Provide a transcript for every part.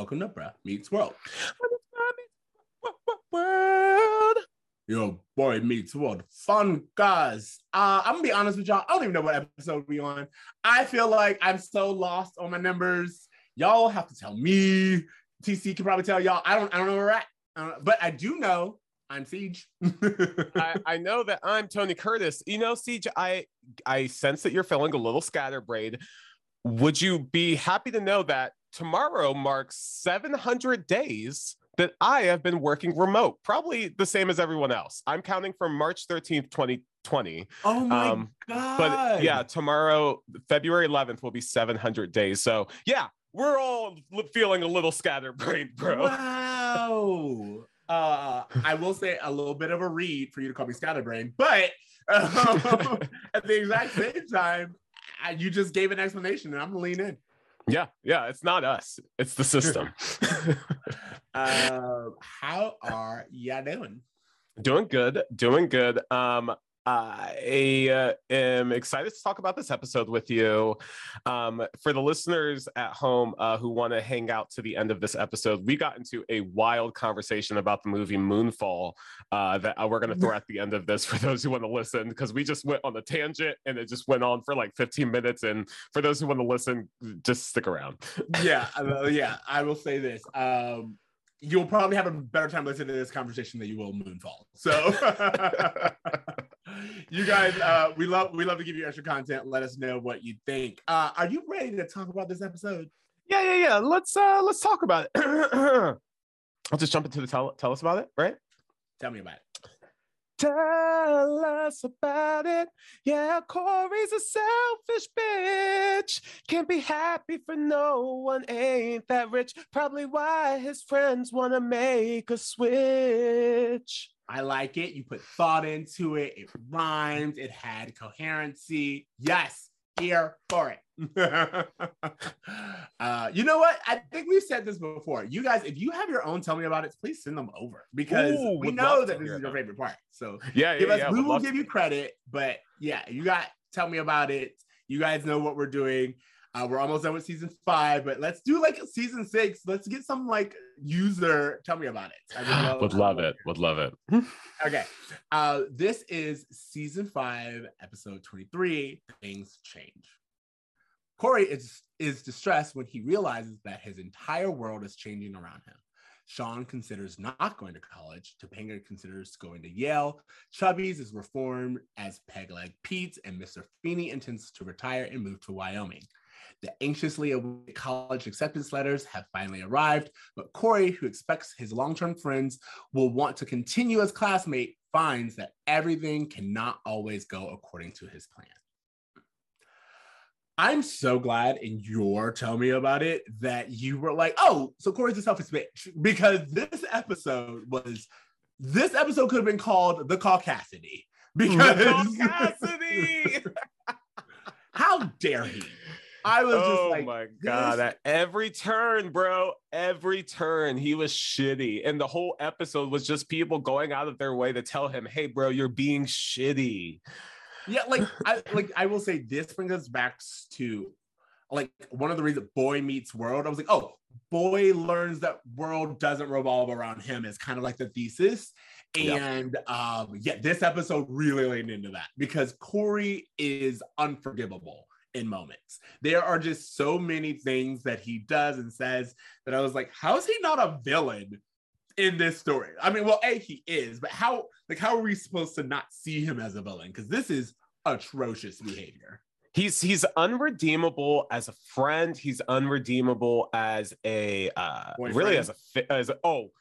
welcome to Bruh Meets World. World. Your boy meets world. Fun guys. Uh, I'm gonna be honest with y'all. I don't even know what episode we on. I feel like I'm so lost on my numbers. Y'all have to tell me. TC can probably tell y'all. I don't. I don't know where we're at. Uh, but I do know I'm Siege. I, I know that I'm Tony Curtis. You know, Siege, I I sense that you're feeling a little scatterbrained. Would you be happy to know that tomorrow marks 700 days that I have been working remote, probably the same as everyone else. I'm counting from March 13th, 2020. oh my Um, god! But yeah, tomorrow, February 11th, will be 700 days. So yeah, we're all feeling a little scatterbrained, bro. Wow. Uh, I will say a little bit of a read for you to call me scatterbrain, but um, at the exact same time, I, you just gave an explanation, and I'm gonna lean in. Yeah, yeah, it's not us, it's the system. Uh, how are ya doing? doing good, doing good. Um, I uh, am excited to talk about this episode with you. Um, for the listeners at home uh, who want to hang out to the end of this episode, we got into a wild conversation about the movie Moonfall uh, that uh, we're going to throw at the end of this for those who want to listen, because we just went on a tangent and it just went on for like 15 minutes. And for those who want to listen, just stick around. Yeah, yeah. I will say this. Um, you'll probably have a better time listening to this conversation than you will Moonfall. So, you guys, uh, we love we love to give you extra content. Let us know what you think. Uh, are you ready to talk about this episode? Yeah, yeah, yeah. Let's uh, let's talk about it. I'll just jump into the tell tell us about it, right? Tell me about it. Tell us about it. Yeah, Corey's a selfish bitch. Can't be happy for no one, ain't that rich. Probably why his friends want to make a switch. I like it. You put thought into it. It rhymed. It had coherency. Yes, here for it. uh, you know what? I think we've said this before. You guys, if you have your own, tell me about it. Please send them over because Ooh, we know that this is your favorite part. So Yeah, give yeah, us. yeah. we will give you credit, but yeah, you got. Tell me about it. You guys know what we're doing. Uh, we're almost done with season five, but let's do like season six. Let's get some like user. Tell me about it. I would love, Would I love would it. Would love it. Okay. Uh, this is season five, episode 23. Things change. Corey is, is distressed when he realizes that his entire world is changing around him. Sean considers not going to college. Topanga considers going to Yale. Chubby's is reformed as Pegleg Pete, and Mr. Feeny intends to retire and move to Wyoming. The anxiously awaited college acceptance letters have finally arrived, but Corey, who expects his long term friends will want to continue as classmate, finds that everything cannot always go according to his plan. I'm so glad in your tell me about it that you were like, oh, so Corey's a selfish bitch because this episode was this episode could have been called the Caucasity because Cassidy. how dare he? I was just oh like, my god! this- At every turn, bro, every turn, he was shitty, and the whole episode was just people going out of their way to tell him, "Hey, bro, you're being shitty." Yeah, like I like I will say this brings us back to like one of the reasons boy meets world. I was like, oh, boy learns that world doesn't revolve around him is kind of like the thesis. Yep. And um, yeah, this episode really leaned into that because Corey is unforgivable in moments. There are just so many things that he does and says that I was like, how is he not a villain in this story? I mean, well, A, he is, but how like how are we supposed to not see him as a villain? Because this is atrocious behavior. He's he's unredeemable as a friend. He's unredeemable as a uh, really as a as a, oh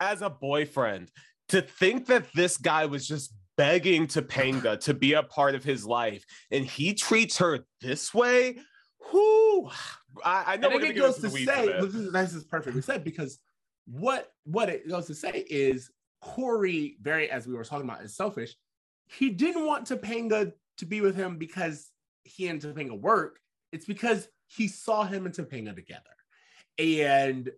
as a boyfriend. To think that this guy was just begging Topanga to be a part of his life, and he treats her this way. Who I, I know And we're then gonna it goes to the weeds of say, this is, this is perfectly said because what what it goes to say is Corey, very as we were talking about, is selfish. He didn't want Topanga to be with him because he and Topanga work. It's because he saw him and Topanga together. And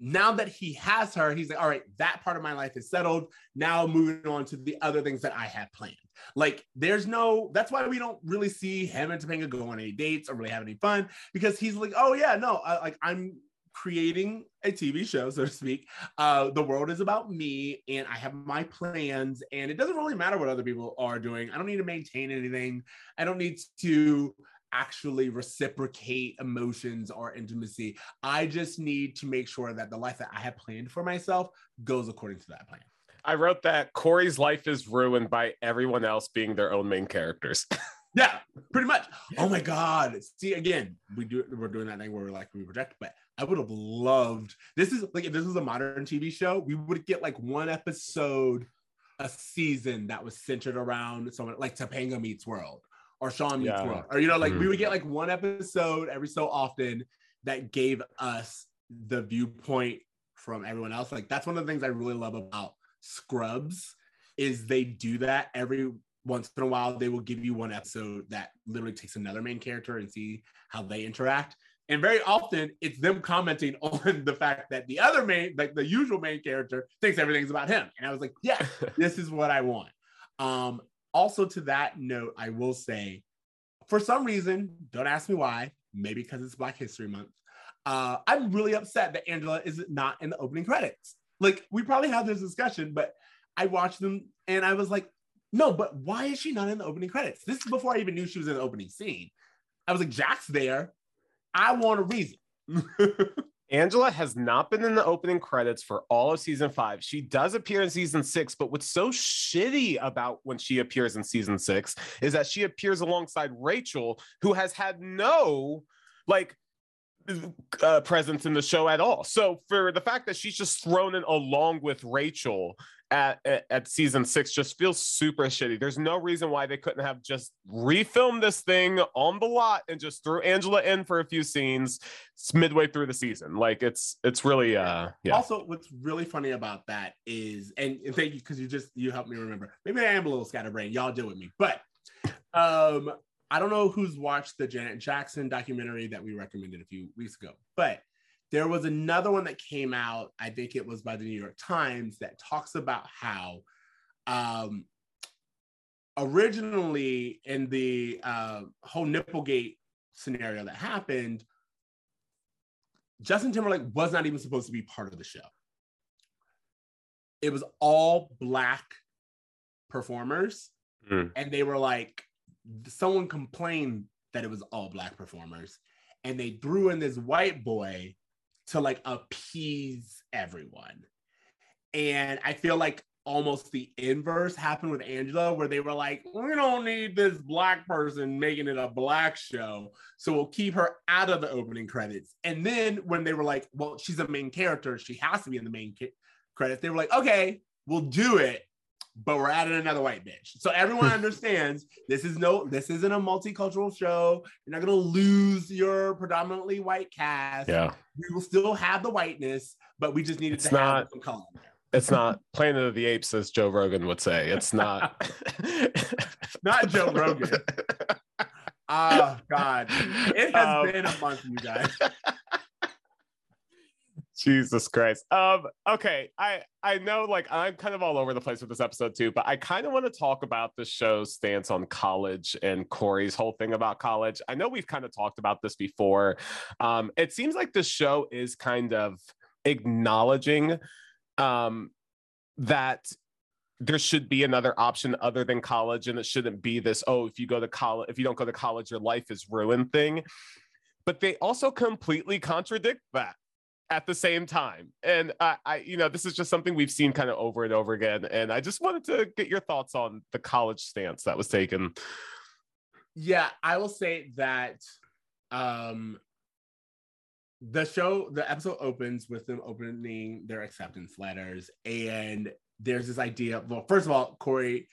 now that he has her, he's like, all right, that part of my life is settled. Now moving on to the other things that I have planned. Like, there's no, that's why we don't really see him and Topanga go on any dates or really have any fun because he's like, oh yeah, no, I, like I'm creating a TV show, so to speak. Uh, the world is about me, and I have my plans, and it doesn't really matter what other people are doing. I don't need to maintain anything. I don't need to actually reciprocate emotions or intimacy. I just need to make sure that the life that I have planned for myself goes according to that plan. I wrote that Corey's life is ruined by everyone else being their own main characters. yeah, pretty much. Oh my God. See, again, we do we're doing that thing where we're like we project, but I would have loved this is like if this was a modern TV show, we would get like one episode a season that was centered around someone like Topanga meets world or Shawn meets yeah. world. Or you know, like mm-hmm. we would get like one episode every so often that gave us the viewpoint from everyone else. Like that's one of the things I really love about Scrubs is they do that every once in a while. They will give you one episode that literally takes another main character and see how they interact. And very often it's them commenting on the fact that the other main, like the usual main character, thinks everything's about him. And I was like, yeah, this is what I want. Um, also, to that note, I will say, for some reason, don't ask me why, maybe because it's Black History Month. Uh, I'm really upset that Angela is not in the opening credits. Like, we probably had this discussion, but I watched them and I was like, no, but why is she not in the opening credits? This is before I even knew she was in the opening scene. I was like, Jack's there. I want a reason. Angela has not been in the opening credits for all of season five. She does appear in season six, but what's so shitty about when she appears in season six is that she appears alongside Rachel, who has had no like uh, presence in the show at all. So for the fact that she's just thrown in along with Rachel at, at, at season six just feels super shitty. There's no reason why they couldn't have just refilmed this thing on the lot and just threw Angela in for a few scenes midway through the season. Like it's it's really uh yeah. Also, what's really funny about that is, and, and thank you because you just you helped me remember. Maybe I am a little scatterbrained. Y'all deal with me, but um I don't know who's watched the Janet Jackson documentary that we recommended a few weeks ago, but there was another one that came out, I think it was by the New York Times, that talks about how um, originally in the uh, whole Nipplegate scenario that happened, Justin Timberlake was not even supposed to be part of the show. It was all Black performers. Mm. And they were like, someone complained that it was all Black performers. And they threw in this white boy to like appease everyone. And I feel like almost the inverse happened with Angela, where they were like, we don't need this black person making it a black show. So we'll keep her out of the opening credits. And then when they were like, well, she's a main character, she has to be in the main ca- credits, they were like, okay, we'll do it but we're adding another white bitch. So everyone understands this is no, this isn't a multicultural show. You're not gonna lose your predominantly white cast. Yeah, we will still have the whiteness, but we just needed it's to not, have some color. It's not Planet of the Apes, as Joe Rogan would say. It's not. not Joe Rogan. Oh God, it has um, been a month, you guys. Jesus Christ. Um, okay. I I know like I'm kind of all over the place with this episode too, but I kind of want to talk about the show's stance on college and Corey's whole thing about college. I know we've kind of talked about this before. Um, it seems like the show is kind of acknowledging um that there should be another option other than college and it shouldn't be this oh if you go to college if you don't go to college your life is ruined thing but they also completely contradict that at the same time. And I, I, you know, this is just something we've seen kind of over and over again. And I just wanted to get your thoughts on the college stance that was taken. Yeah, I will say that um the show, the episode opens with them opening their acceptance letters, and there's this idea. Well, first of all, Corey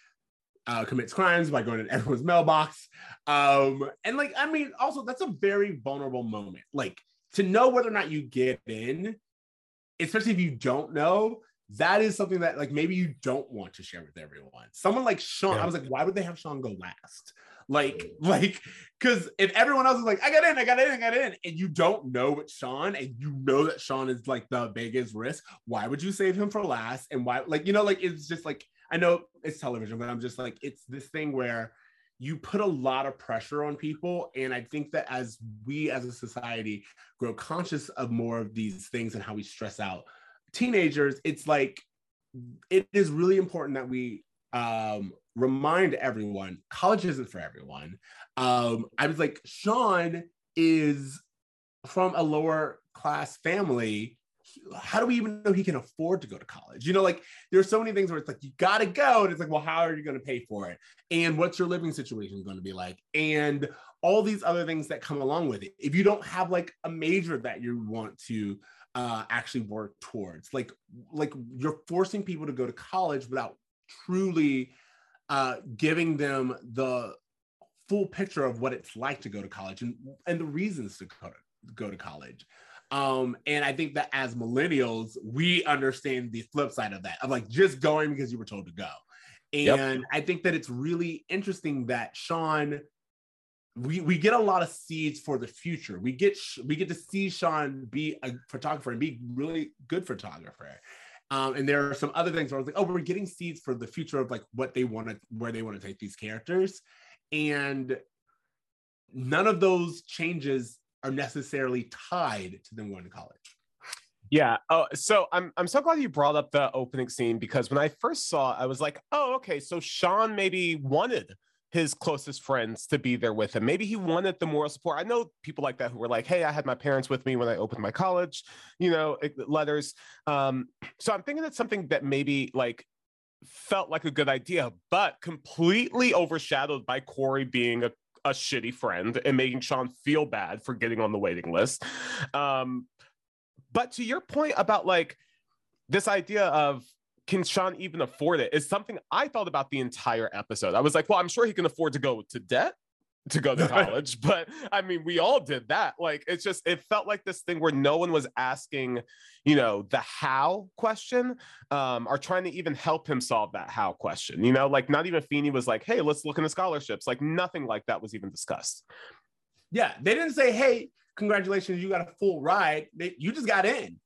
uh, commits crimes by going in everyone's mailbox. Um, and like, I mean, also that's a very vulnerable moment. Like, to know whether or not you get in, especially if you don't know, that is something that like maybe you don't want to share with everyone. Someone like Sean, yeah. I was like, why would they have Sean go last? Like, mm. like, because if everyone else is like, I got in, I got in, I got in, and you don't know it's Sean, and you know that Sean is like the biggest risk, why would you save him for last? And why, like, you know, like it's just like I know it's television, but I'm just like, it's this thing where you put a lot of pressure on people. And I think that as we as a society grow conscious of more of these things and how we stress out teenagers, it's like it is really important that we um, remind everyone college isn't for everyone. Um, I was like, Sean is from a lower class family. How do we even know he can afford to go to college? You know, like there's so many things where it's like you gotta go, and it's like, well, how are you gonna pay for it? And what's your living situation going to be like? And all these other things that come along with it. If you don't have like a major that you want to uh, actually work towards, like like you're forcing people to go to college without truly uh, giving them the full picture of what it's like to go to college and, and the reasons to go to, go to college. Um, and I think that as millennials, we understand the flip side of that of like just going because you were told to go. And yep. I think that it's really interesting that Sean, we we get a lot of seeds for the future. We get we get to see Sean be a photographer and be really good photographer. Um, and there are some other things where I was like, oh, we're getting seeds for the future of like what they want to, where they want to take these characters. And none of those changes are necessarily tied to them going to college. Yeah. Oh, so I'm I'm so glad you brought up the opening scene because when I first saw it, I was like, oh, okay. So Sean maybe wanted his closest friends to be there with him. Maybe he wanted the moral support. I know people like that who were like, "Hey, I had my parents with me when I opened my college, you know, letters." Um, so I'm thinking it's something that maybe like felt like a good idea, but completely overshadowed by Corey being a, a shitty friend and making Sean feel bad for getting on the waiting list. Um, but to your point about like this idea of can Sean even afford it? Is something I thought about the entire episode. I was like, well, I'm sure he can afford to go to debt to go to college, but I mean, we all did that. Like, it's just, it felt like this thing where no one was asking, you know, the how question, um, or trying to even help him solve that how question. You know, like not even Feeny was like, hey, let's look into scholarships. Like nothing like that was even discussed. Yeah, they didn't say, hey, congratulations, you got a full ride. They, you just got in.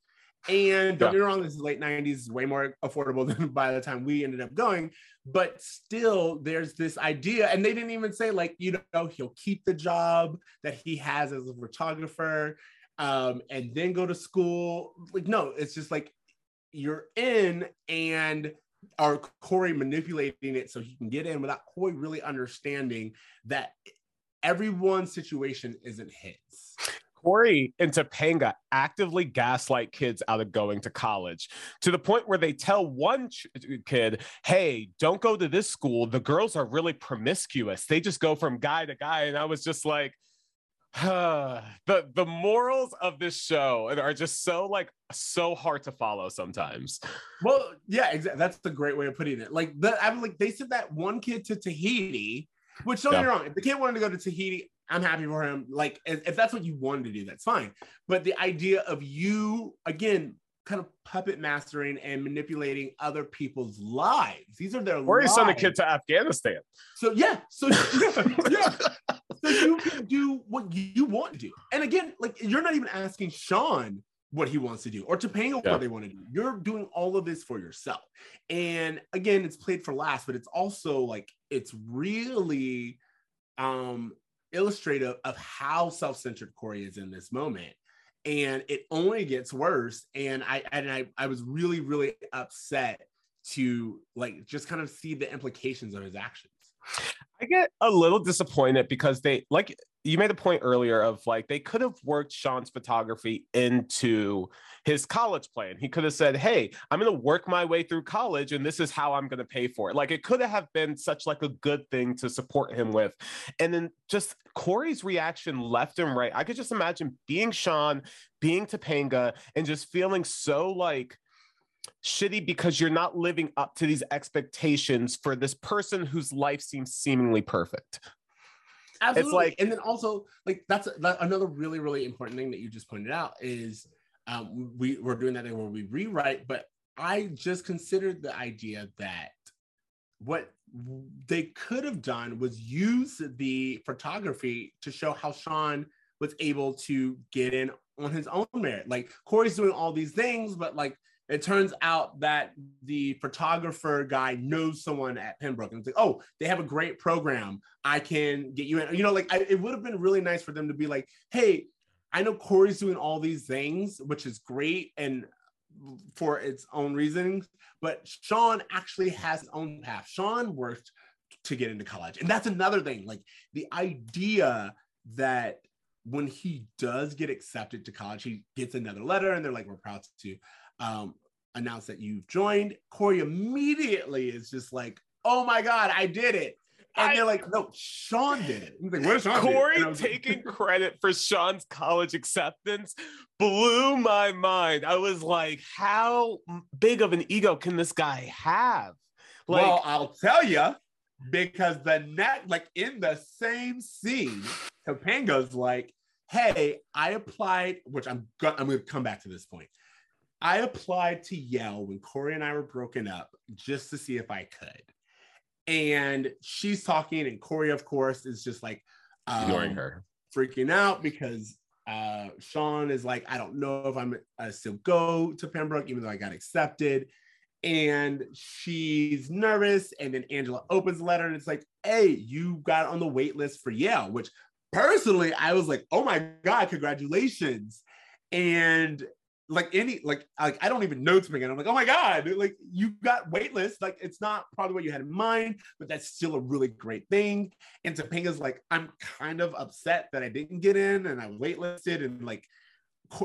And don't yeah. get me wrong, this is late 90s, way more affordable than by the time we ended up going. But still, there's this idea, and they didn't even say, like, you know, he'll keep the job that he has as a photographer um, and then go to school. Like, no, it's just like you're in and are Corey manipulating it so he can get in without Corey really understanding that everyone's situation isn't his. Corey and Topanga actively gaslight kids out of going to college to the point where they tell one ch- kid, Hey, don't go to this school. The girls are really promiscuous. They just go from guy to guy. And I was just like, the the morals of this show are just so like so hard to follow sometimes. Well, yeah, exactly. That's the great way of putting it. Like the I was like they said that one kid to Tahiti, which don't yeah. get me wrong, if the kid wanted to go to Tahiti, I'm happy for him. Like, if, that's what you wanted to do, that's fine. But the idea of you, again, kind of puppet mastering and manipulating other people's lives. These are their or lives. he sent a kid to Afghanistan. So yeah, so yeah, so you can do what you want to do. And again, like you're not even asking Sean what he wants to do or Topanga yeah. what they want to do. You're doing all of this for yourself. And again, it's played for laughs, but it's also like it's really um illustrative of how self-centered Corey is in this moment. And it only gets worse. And I and I, I was really, really upset to like just kind of see the implications of his actions. I get a little disappointed because they like you made a point earlier of like they could have worked Sean's photography into his college plan. He could have said, "Hey, I'm going to work my way through college and this is how I'm going to pay for it." Like it could have been such like a good thing to support him with. And then just Corey's reaction left and right. I could just imagine being Sean, being Topanga and just feeling so like shitty because you're not living up to these expectations for this person whose life seems seemingly perfect. Absolutely. It's like, and then also like that's, that's another really really important thing that you just pointed out is um, we we're doing that thing where we rewrite, but I just considered the idea that what they could have done was use the photography to show how Sean was able to get in on his own merit. Like Corey's doing all these things, but like it turns out that the photographer guy knows someone at Pembroke, and it's like, oh, they have a great program. I can get you in. You know, like I, it would have been really nice for them to be like, hey, I know Corey's doing all these things, which is great and for its own reasons, but Sean actually has his own path. Sean worked to get into college, and that's another thing. Like the idea that when he does get accepted to college, he gets another letter, and they're like, "We're proud to um, announce that you've joined, Corey immediately is just like, oh my God, I did it. And I, they're like, no, Sean did it. He's like, what Sean Corey taking credit for Sean's college acceptance blew my mind. I was like, how big of an ego can this guy have? Like, well, I'll tell you, because the net, like in the same scene, Topanga's like, hey, I applied, which I'm, go- I'm going to come back to this point. I applied to Yale when Corey and I were broken up just to see if I could. And she's talking, and Corey, of course, is just like um, ignoring her, freaking out because uh, Sean is like, I don't know if I'm I still go to Pembroke, even though I got accepted. And she's nervous. And then Angela opens the letter and it's like, hey, you got on the wait list for Yale, which personally I was like, oh my God, congratulations. And like any like like I don't even know Topanga. I'm like, oh my god, like you got waitlist. Like it's not probably what you had in mind, but that's still a really great thing. And Topanga's like, I'm kind of upset that I didn't get in and I waitlisted and like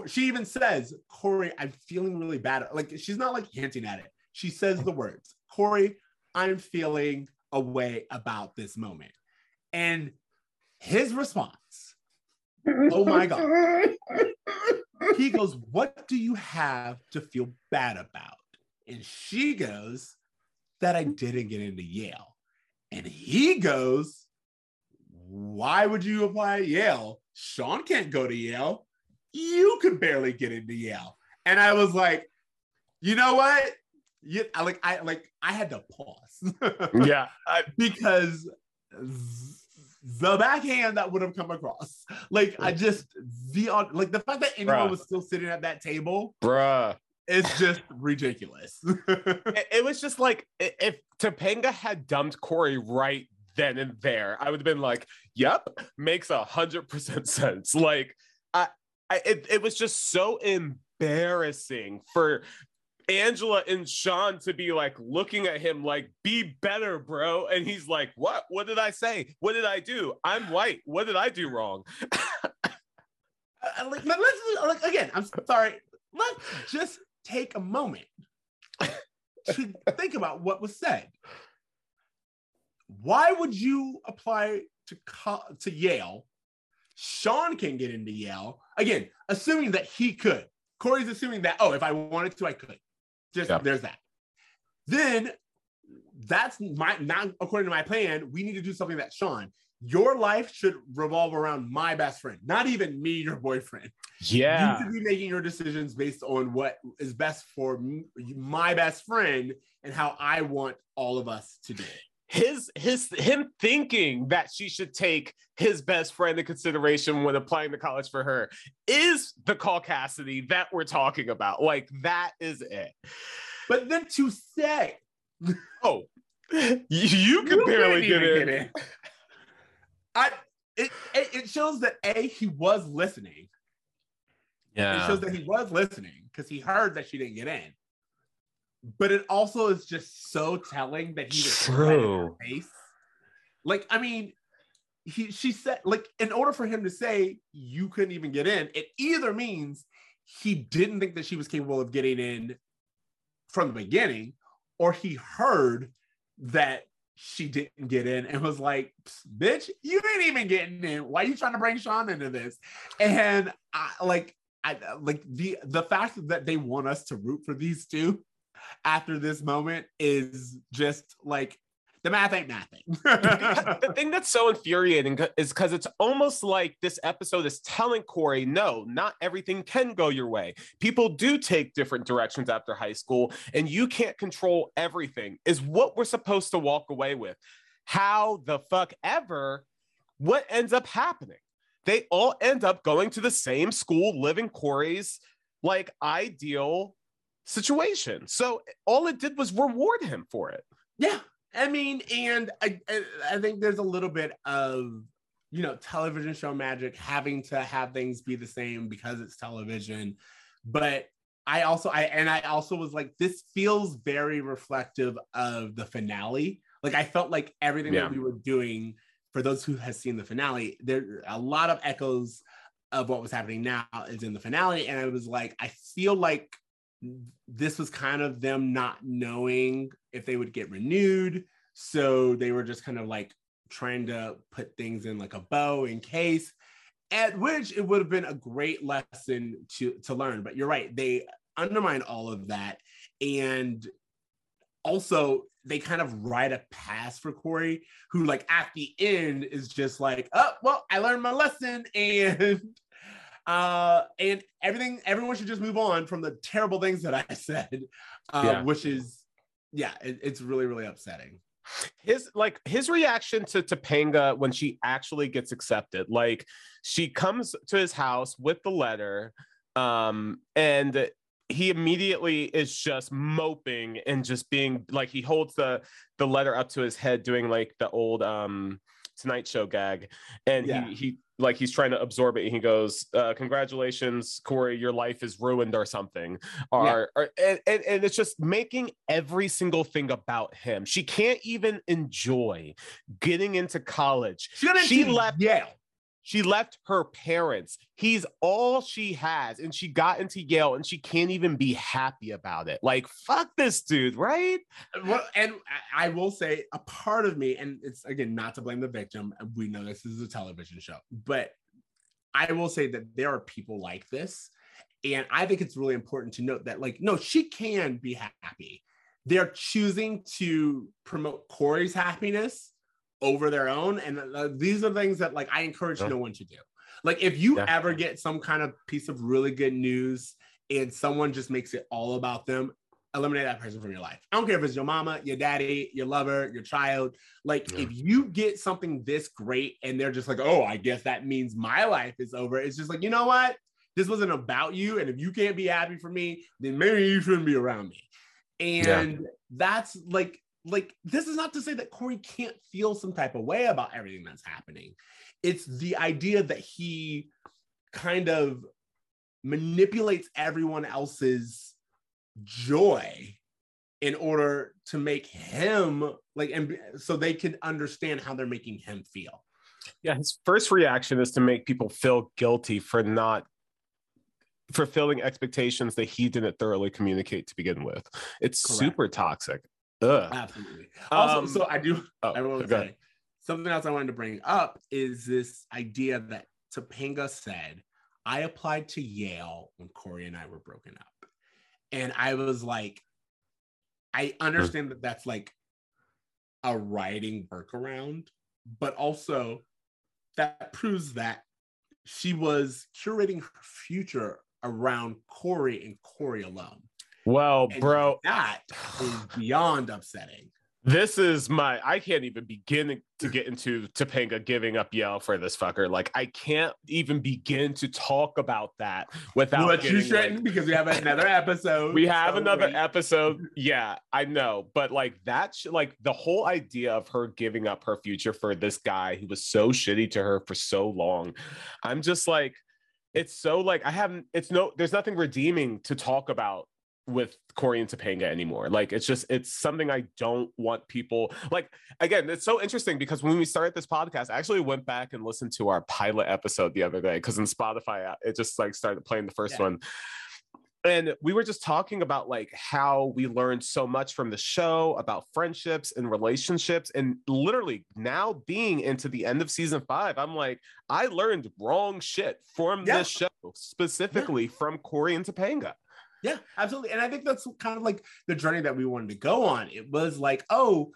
she even says, Corey, I'm feeling really bad. Like she's not like hinting at it. She says the words, Corey, I'm feeling a way about this moment. And his response, oh my God he goes, What do you have to feel bad about? And she goes, That I didn't get into Yale. And he goes, Why would you apply at Yale? Sean can't go to Yale. You could barely get into Yale. And I was like, you know what? You, I like I like I had to pause. yeah, I, because the backhand that would have come across. Like I just the like the fact that anyone Bruh. was still sitting at that table, bruh, it's just ridiculous. it, it, was just like if Topanga had dumped Corey right then and there, I would have been like, "Yep, makes a hundred percent sense." Like, I, I it, it was just so embarrassing for Angela and Sean to be like looking at him like, be better, bro. And he's like, what? What did I say? What did I do? I'm white. What did I do wrong? uh, like, let's like again, I'm sorry. Let's just take a moment to think about what was said. Why would you apply to to Yale? Sean can get into Yale again, assuming that he could. Corey's assuming that, oh, if I wanted to, I could. Just yep. there's that. Then that's my not according to my plan. We need to do something that Sean, your life should revolve around my best friend, not even me, your boyfriend. Yeah. You should be making your decisions based on what is best for my best friend and how I want all of us to do his his him thinking that she should take his best friend in consideration when applying to college for her is the Caucasity that we're talking about. Like that is it. But then to say, oh, you, you could barely get in. get in. I it, it shows that a he was listening. Yeah, it shows that he was listening because he heard that she didn't get in but it also is just so telling that he was true. Face. Like, I mean, he she said like in order for him to say you couldn't even get in, it either means he didn't think that she was capable of getting in from the beginning, or he heard that she didn't get in and was like, bitch, you didn't even get in. Why are you trying to bring Sean into this? And I like I like the the fact that they want us to root for these two after this moment is just like the math ain't mathing. the thing that's so infuriating is because it's almost like this episode is telling Corey, no, not everything can go your way. People do take different directions after high school, and you can't control everything, is what we're supposed to walk away with. How the fuck ever, what ends up happening? They all end up going to the same school, living Corey's like ideal situation. So all it did was reward him for it. Yeah. I mean, and I, I think there's a little bit of, you know, television show magic having to have things be the same because it's television. But I also, I, and I also was like, this feels very reflective of the finale. Like, I felt like everything yeah. that we were doing, for those who has seen the finale, there a lot of echoes of what was happening now is in the finale. And I was like, I feel like this was kind of them not knowing if they would get renewed. So they were just kind of like trying to put things in like a bow in case, at which it would have been a great lesson to, to learn. But you're right, they undermine all of that. And also, they kind of write a pass for Corey, who, like, at the end is just like, oh, well, I learned my lesson. And uh, and everything, everyone should just move on from the terrible things that I said, uh, yeah. which is, yeah, it, it's really, really upsetting. His like his reaction to Topanga when she actually gets accepted, like she comes to his house with the letter, um, and he immediately is just moping and just being like he holds the the letter up to his head, doing like the old um Tonight Show gag, and yeah. he he like he's trying to absorb it. And he goes, uh, "Congratulations, Corey, your life is ruined or something." Or, yeah. or and, and, and it's just making every single thing about him. She can't even enjoy getting into college. She, she left Yale. She left her parents. He's all she has. And she got into Yale and she can't even be happy about it. Like, fuck this dude, right? Well, and I will say a part of me, and it's again not to blame the victim. We know this is a television show, but I will say that there are people like this. And I think it's really important to note that, like, no, she can be happy. They're choosing to promote Corey's happiness over their own. And uh, these are things that like I encourage no one to do. Like if you Definitely. ever get some kind of piece of really good news and someone just makes it all about them, eliminate that person from your life. I don't care if it's your mama, your daddy, your lover, your child. Like yeah. if you get something this great and they're just like, oh, I guess that means my life is over. It's just like, you know what? This wasn't about you. And if you can't be happy for me, then maybe you shouldn't be around me. And yeah. that's like like this is not to say that Corey can't feel some type of way about everything that's happening. It's the idea that he kind of manipulates everyone else's joy in order to make him like and so they can understand how they're making him feel. Yeah, his first reaction is to make people feel guilty for not fulfilling expectations that he didn't thoroughly communicate to begin with. It's Correct. super toxic. Ugh. Absolutely. Also, um, so I do. Oh, I will say something else I wanted to bring up is this idea that Topanga said, "I applied to Yale when Corey and I were broken up," and I was like, I understand that that's like a writing workaround, but also that proves that she was curating her future around Corey and Corey alone. Well, and bro, that is beyond upsetting. This is my I can't even begin to get into Topanga giving up Yale for this fucker. Like I can't even begin to talk about that without But you shouldn't like, because we have another episode. We have so another wait. episode. Yeah, I know. But like that sh- like the whole idea of her giving up her future for this guy who was so shitty to her for so long. I'm just like it's so like I haven't it's no there's nothing redeeming to talk about with Cory and Topanga anymore. Like it's just it's something I don't want people like again, it's so interesting because when we started this podcast, I actually went back and listened to our pilot episode the other day because in Spotify uh, it just like started playing the first yeah. one. And we were just talking about like how we learned so much from the show about friendships and relationships. And literally now being into the end of season five, I'm like, I learned wrong shit from yeah. this show, specifically yeah. from Cory and Topanga. Yeah, absolutely. And I think that's kind of like the journey that we wanted to go on. It was like, oh,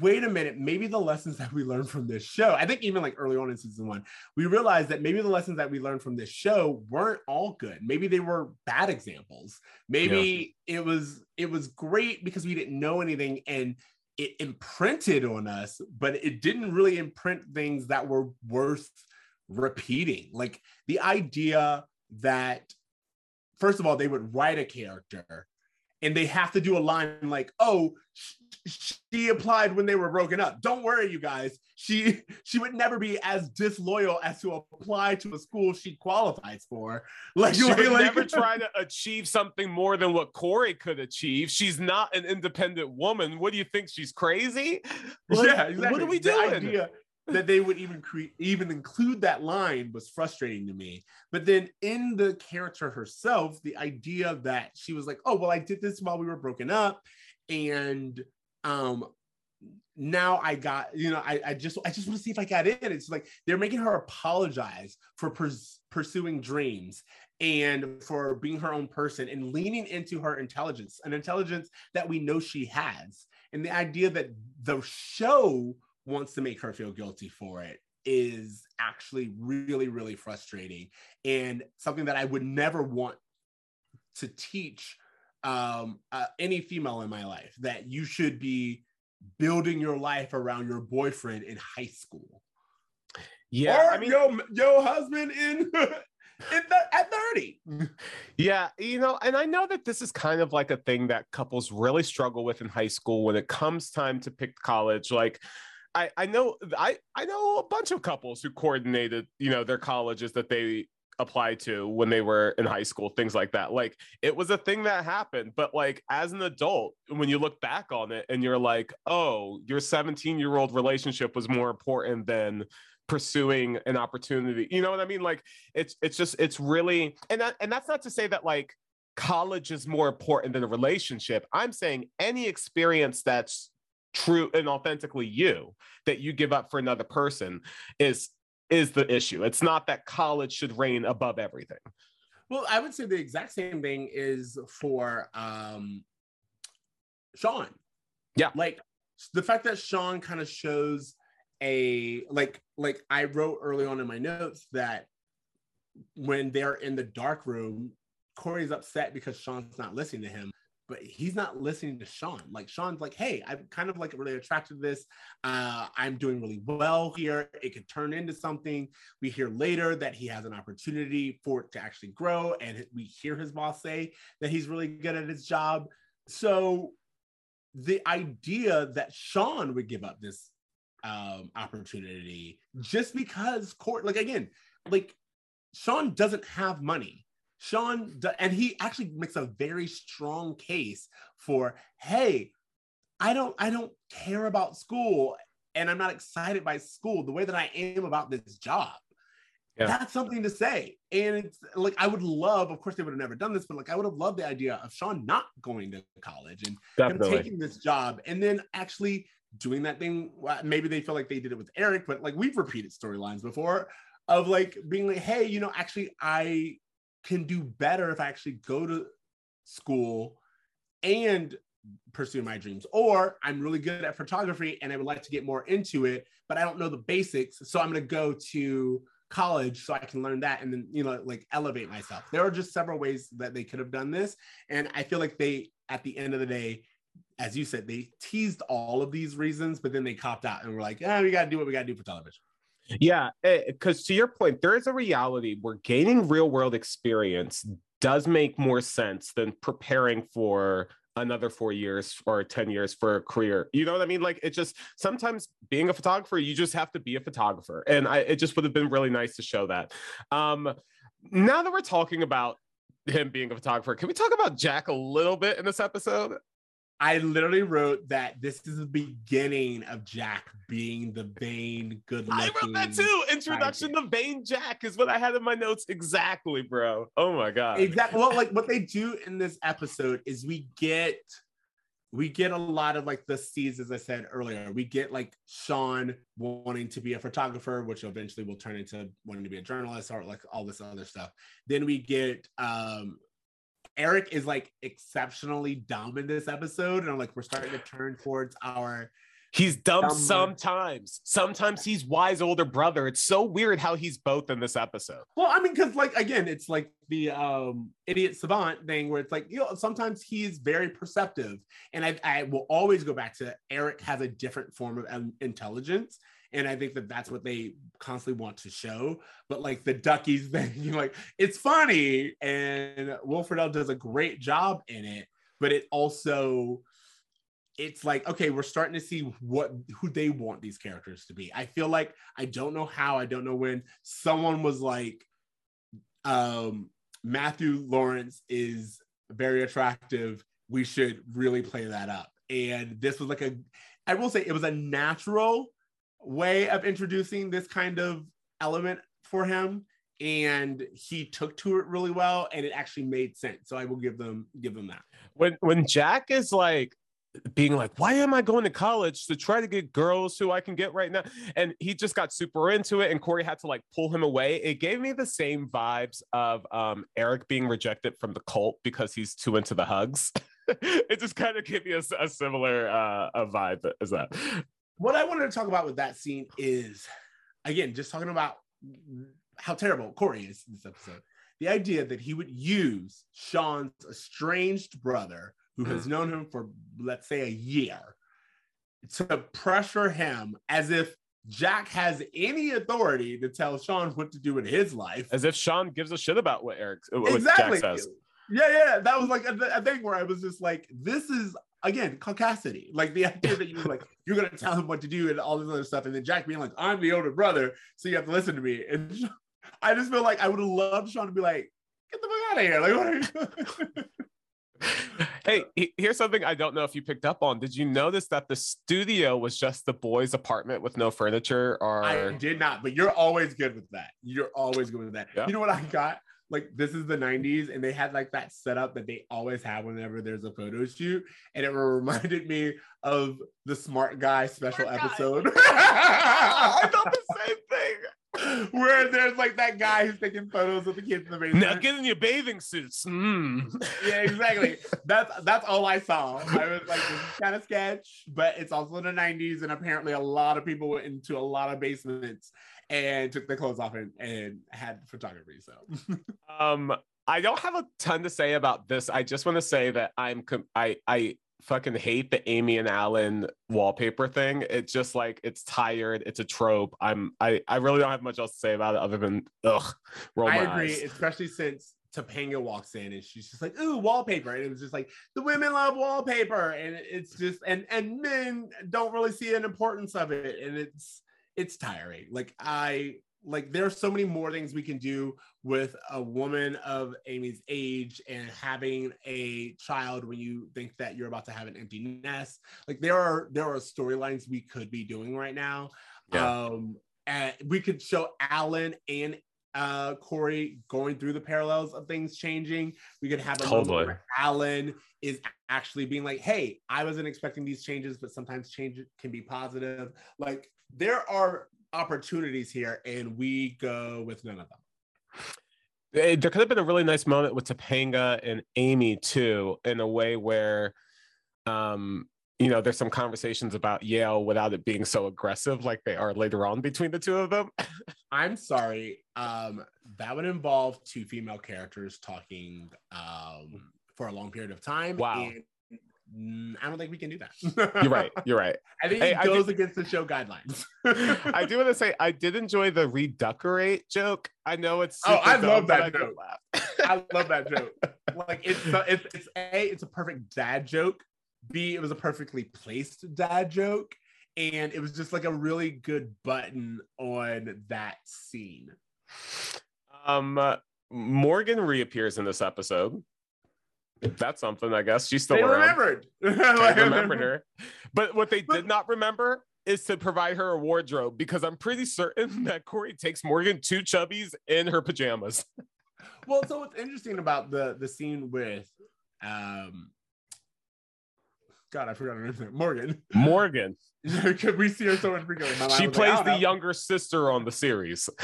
wait a minute, maybe the lessons that we learned from this show, I think even like early on in season one, we realized that maybe the lessons that we learned from this show weren't all good. Maybe they were bad examples. Maybe yeah. it was it was great because we didn't know anything and it imprinted on us, but it didn't really imprint things that were worth repeating. Like the idea that first of all, they would write a character and they have to do a line like, "Oh, she applied when they were broken up. Don't worry, you guys. She she would never be as disloyal as to apply to a school she qualifies for. Like she would like, never try to achieve something more than what Corey could achieve. She's not an independent woman. What do you think? She's crazy? Like, yeah, exactly. What are we doing? The idea that they would even create even include that line was frustrating to me. But then in the character herself, the idea that she was like, "Oh well, I did this while we were broken up." and um now I got, you know, I, I just I just want to see if I got in. It's like they're making her apologize for pers- pursuing dreams and for being her own person and leaning into her intelligence, an intelligence that we know she has. And the idea that the show wants to make her feel guilty for it is actually really, really frustrating and something that I would never want to teach um, uh, any female in my life that you should be building your life around your boyfriend in high school. Yeah, or I mean, your your husband in the, at 30. Yeah, you know, and I know that this is kind of like a thing that couples really struggle with in high school when it comes time to pick college. Like I, I know I, I know a bunch of couples who coordinated, you know, their colleges that they applied to when they were in high school, things like that. Like it was a thing that happened, but like as an adult, when you look back on it and you're like, oh, your 17 year old relationship was more important than pursuing an opportunity. You know what I mean? Like it's it's just it's really and that, and that's not to say that like college is more important than a relationship. I'm saying any experience that's true and authentically you that you give up for another person is is the issue. It's not that college should reign above everything. Well, I would say the exact same thing is for um Sean. Yeah. Like the fact that Sean kind of shows a like like I wrote early on in my notes that when they're in the dark room, Corey's upset because Sean's not listening to him but he's not listening to Sean. Like Sean's like, hey, I'm kind of like really attracted to this. Uh, I'm doing really well here. It could turn into something. We hear later that he has an opportunity for it to actually grow, and we hear his boss say that he's really good at his job. So the idea that Sean would give up this um, opportunity just because court, like again, like Sean doesn't have money. Sean, and he actually makes a very strong case for, hey, I don't, I don't care about school, and I'm not excited by school the way that I am about this job. Yeah. That's something to say. And it's like I would love, of course, they would have never done this, but like I would have loved the idea of Sean not going to college and Definitely. taking this job and then actually doing that thing. Maybe they feel like they did it with Eric, but like we've repeated storylines before of like being like, hey, you know, actually, I can do better if I actually go to school and pursue my dreams. Or I'm really good at photography and I would like to get more into it, but I don't know the basics. So I'm going to go to college so I can learn that and then, you know, like elevate myself. There are just several ways that they could have done this. And I feel like they, at the end of the day, as you said, they teased all of these reasons, but then they copped out and were like, "Yeah, we got to do what we got to do for television. Yeah, because eh, to your point, there is a reality where gaining real world experience does make more sense than preparing for another four years or 10 years for a career. You know what I mean? Like it just sometimes being a photographer, you just have to be a photographer. And I it just would have been really nice to show that. Um now that we're talking about him being a photographer, can we talk about Jack a little bit in this episode? I literally wrote that this is the beginning of Jack being the vain, good looking. I wrote that too. Introduction to vain Jack is what I had in my notes exactly, bro. Oh my god. Exactly. Well, like what they do in this episode is we get we get a lot of like the seeds, as I said earlier. We get like Sean wanting to be a photographer, which eventually will turn into wanting to be a journalist or like all this other stuff. Then we get um Eric is like exceptionally dumb in this episode, and I'm like, we're starting to turn towards our. He's dumb dumber. sometimes. Sometimes he's wise older brother. It's so weird how he's both in this episode. Well, I mean, because like again, it's like the um idiot savant thing where it's like you know sometimes he's very perceptive, and I I will always go back to Eric has a different form of um, intelligence and I think that that's what they constantly want to show. But like the Duckies thing, you like it's funny, and Will Friedle does a great job in it. but it also it's like okay we're starting to see what who they want these characters to be i feel like i don't know how i don't know when someone was like um matthew lawrence is very attractive we should really play that up and this was like a i will say it was a natural way of introducing this kind of element for him and he took to it really well and it actually made sense so i will give them give them that when when jack is like being like, why am I going to college to try to get girls who I can get right now? And he just got super into it, and corey had to like pull him away. It gave me the same vibes of um, Eric being rejected from the cult because he's too into the hugs. it just kind of gave me a, a similar uh, a vibe as that. What I wanted to talk about with that scene is, again, just talking about how terrible Corey is in this episode. The idea that he would use Sean's estranged brother who has mm-hmm. known him for let's say a year to pressure him as if Jack has any authority to tell Sean what to do in his life. As if Sean gives a shit about what Eric what exactly. Jack says. Yeah, yeah. That was like a, a thing where I was just like, this is again caucasity. Like the idea that you're like, you're gonna tell him what to do and all this other stuff. And then Jack being like, I'm the older brother, so you have to listen to me. And I just feel like I would have loved Sean to be like, get the fuck out of here. Like, what are you? hey, here's something I don't know if you picked up on. Did you notice that the studio was just the boys' apartment with no furniture? Or I did not, but you're always good with that. You're always good with that. Yeah. You know what I got? Like this is the 90s, and they had like that setup that they always have whenever there's a photo shoot. And it reminded me of the smart guy special smart episode. Guy. I thought the same thing where there's like that guy who's taking photos of the kids in the basement. Now get in your bathing suits. Mm. Yeah, exactly. that's that's all I saw. I was like, this is kind of sketch, but it's also the 90s, and apparently a lot of people went into a lot of basements and took their clothes off and, and had photography. So um I don't have a ton to say about this. I just want to say that I'm com- I I fucking hate the Amy and Alan wallpaper thing. It's just like it's tired. It's a trope. I'm I I really don't have much else to say about it other than ugh. I agree, eyes. especially since Topanga walks in and she's just like, ooh, wallpaper. And it was just like the women love wallpaper. And it's just and and men don't really see an importance of it. And it's it's tiring. Like I like there are so many more things we can do with a woman of Amy's age and having a child when you think that you're about to have an empty nest. Like there are there are storylines we could be doing right now. Yeah. Um and we could show Alan and uh Cory going through the parallels of things changing. We could have a totally. moment where Alan is actually being like, hey, I wasn't expecting these changes, but sometimes change can be positive. Like there are opportunities here, and we go with none of them. There could have been a really nice moment with Topanga and Amy too, in a way where, um, you know, there's some conversations about Yale without it being so aggressive like they are later on between the two of them. I'm sorry. Um, that would involve two female characters talking um, for a long period of time. Wow. And I don't think we can do that. you're right. You're right. I think it goes against the show guidelines. I do want to say I did enjoy the redecorate joke. I know it's oh, I love that joke. I love that joke. Like it's it's it's a it's a perfect dad joke. B it was a perfectly placed dad joke, and it was just like a really good button on that scene. Um, uh, Morgan reappears in this episode that's something, I guess. She's still they around. remembered. they remembered her. But what they did not remember is to provide her a wardrobe because I'm pretty certain that Corey takes Morgan two chubbies in her pajamas. well, so what's interesting about the the scene with um God, I forgot her name. Morgan. Morgan. Could we see her so infrequently? She plays like, the younger sister on the series.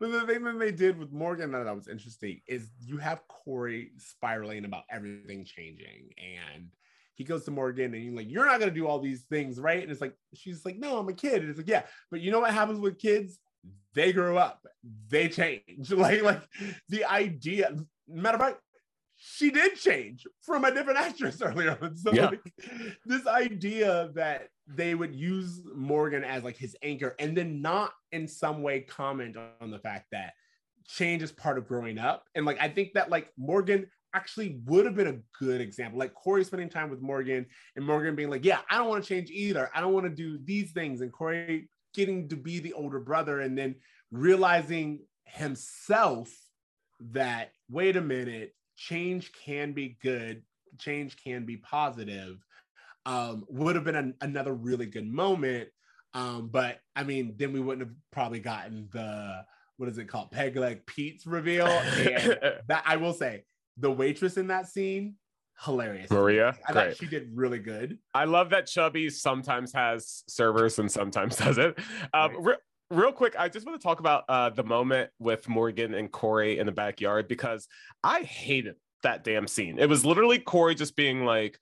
but the thing that they did with Morgan that was interesting is you have Corey spiraling about everything changing, and he goes to Morgan and you're like, "You're not gonna do all these things, right?" And it's like she's like, "No, I'm a kid." And it's like, "Yeah, but you know what happens with kids? They grow up, they change." Like, like the idea. Matter of fact, she did change from a different actress earlier on. So yeah. like, this idea that they would use Morgan as like his anchor and then not in some way comment on the fact that change is part of growing up. And like I think that like Morgan actually would have been a good example. Like Corey spending time with Morgan and Morgan being like, Yeah, I don't want to change either. I don't want to do these things. And Corey getting to be the older brother and then realizing himself that, wait a minute, change can be good, change can be positive, um, would have been an, another really good moment. Um, but I mean, then we wouldn't have probably gotten the what is it called? Peg leg Pete's reveal. And that I will say, the waitress in that scene, hilarious. Maria, I great. thought she did really good. I love that Chubby sometimes has servers and sometimes doesn't. Um, Right. re- real quick, I just want to talk about uh, the moment with Morgan and Corey in the backyard because I hated that damn scene. It was literally Corey just being like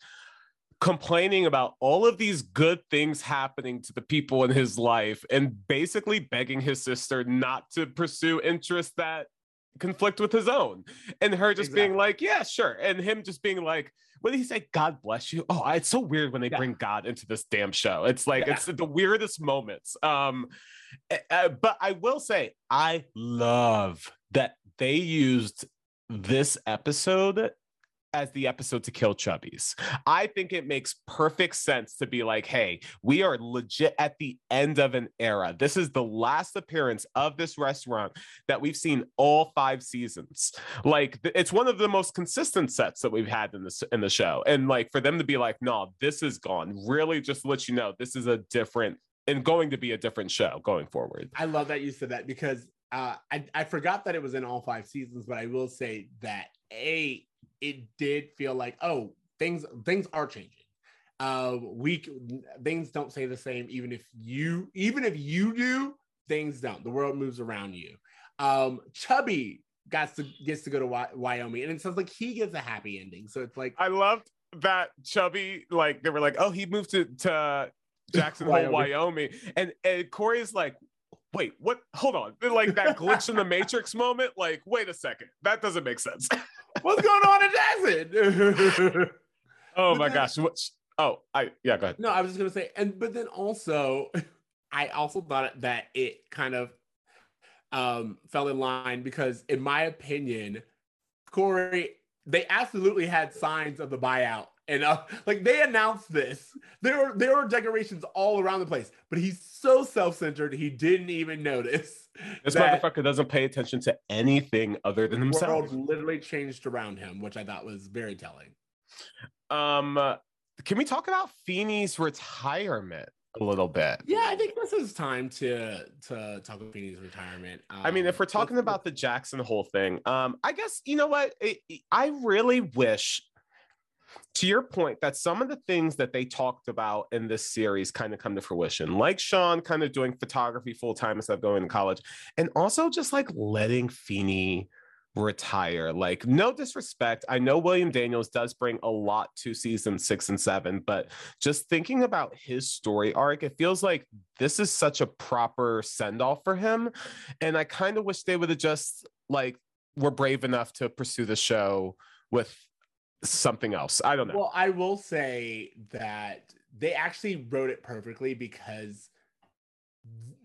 complaining about all of these good things happening to the people in his life and basically begging his sister not to pursue interests that conflict with his own and her just being like yeah sure and him just being like what did he say? God bless you. Oh it's so weird when they Yeah. bring god into this damn show. It's like Yeah. it's the weirdest moments. Um uh, but i will say i love that they used this episode as the episode to kill chubbies. I think it makes perfect sense to be like, hey, we are legit at the end of an era. This is the last appearance of this restaurant that we've seen all five seasons. Like it's one of the most consistent sets that we've had in this in the show. And like for them to be like, no, this is gone, really just let you know this is a different and going to be a different show going forward. I love that you said that because uh, I, I forgot that it was in all five seasons, but I will say that a it did feel like oh things things are changing. Uh, we things don't stay the same even if you even if you do things don't. The world moves around you. Um, Chubby gets to gets to go to Wyoming, and it sounds like he gets a happy ending. So it's like I loved that Chubby, like they were like, oh, he moved to, to Jackson Hole, Wyoming. Wyoming. And, and Corey's like, wait, what? Hold on. Like that glitch in the Matrix moment. Like, wait a second. That doesn't make sense. what's going on in Jackson? oh my gosh. What? Oh, I, yeah, go ahead. No, I was just gonna say, and but then also, I also thought that it kind of um fell in line because, in my opinion, Corey, they absolutely had signs of the buyout, and uh, like they announced this. There were there were decorations all around the place, but he's so self-centered he didn't even notice. This motherfucker doesn't pay attention to anything other than the himself. world literally changed around him, which I thought was very telling. Um, uh, can we talk about Feeny's retirement a little bit? Yeah, I think this is time to to talk about Feeny's retirement. I mean, if Um, we're talking about the Jackson Hole thing, um, I guess you know what I- I really wish. To your point, that some of the things that they talked about in this series kind of come to fruition, like Sean kind of doing photography full time instead of going to college, and also just like letting Feeny retire. Like, no disrespect. I know William Daniels does bring a lot to season six and seven, but just thinking about his story arc, it feels like this is such a proper send off for him. And I kind of wish they would have just like were brave enough to pursue the show with something else. I don't know. Well, I will say that they actually wrote it perfectly because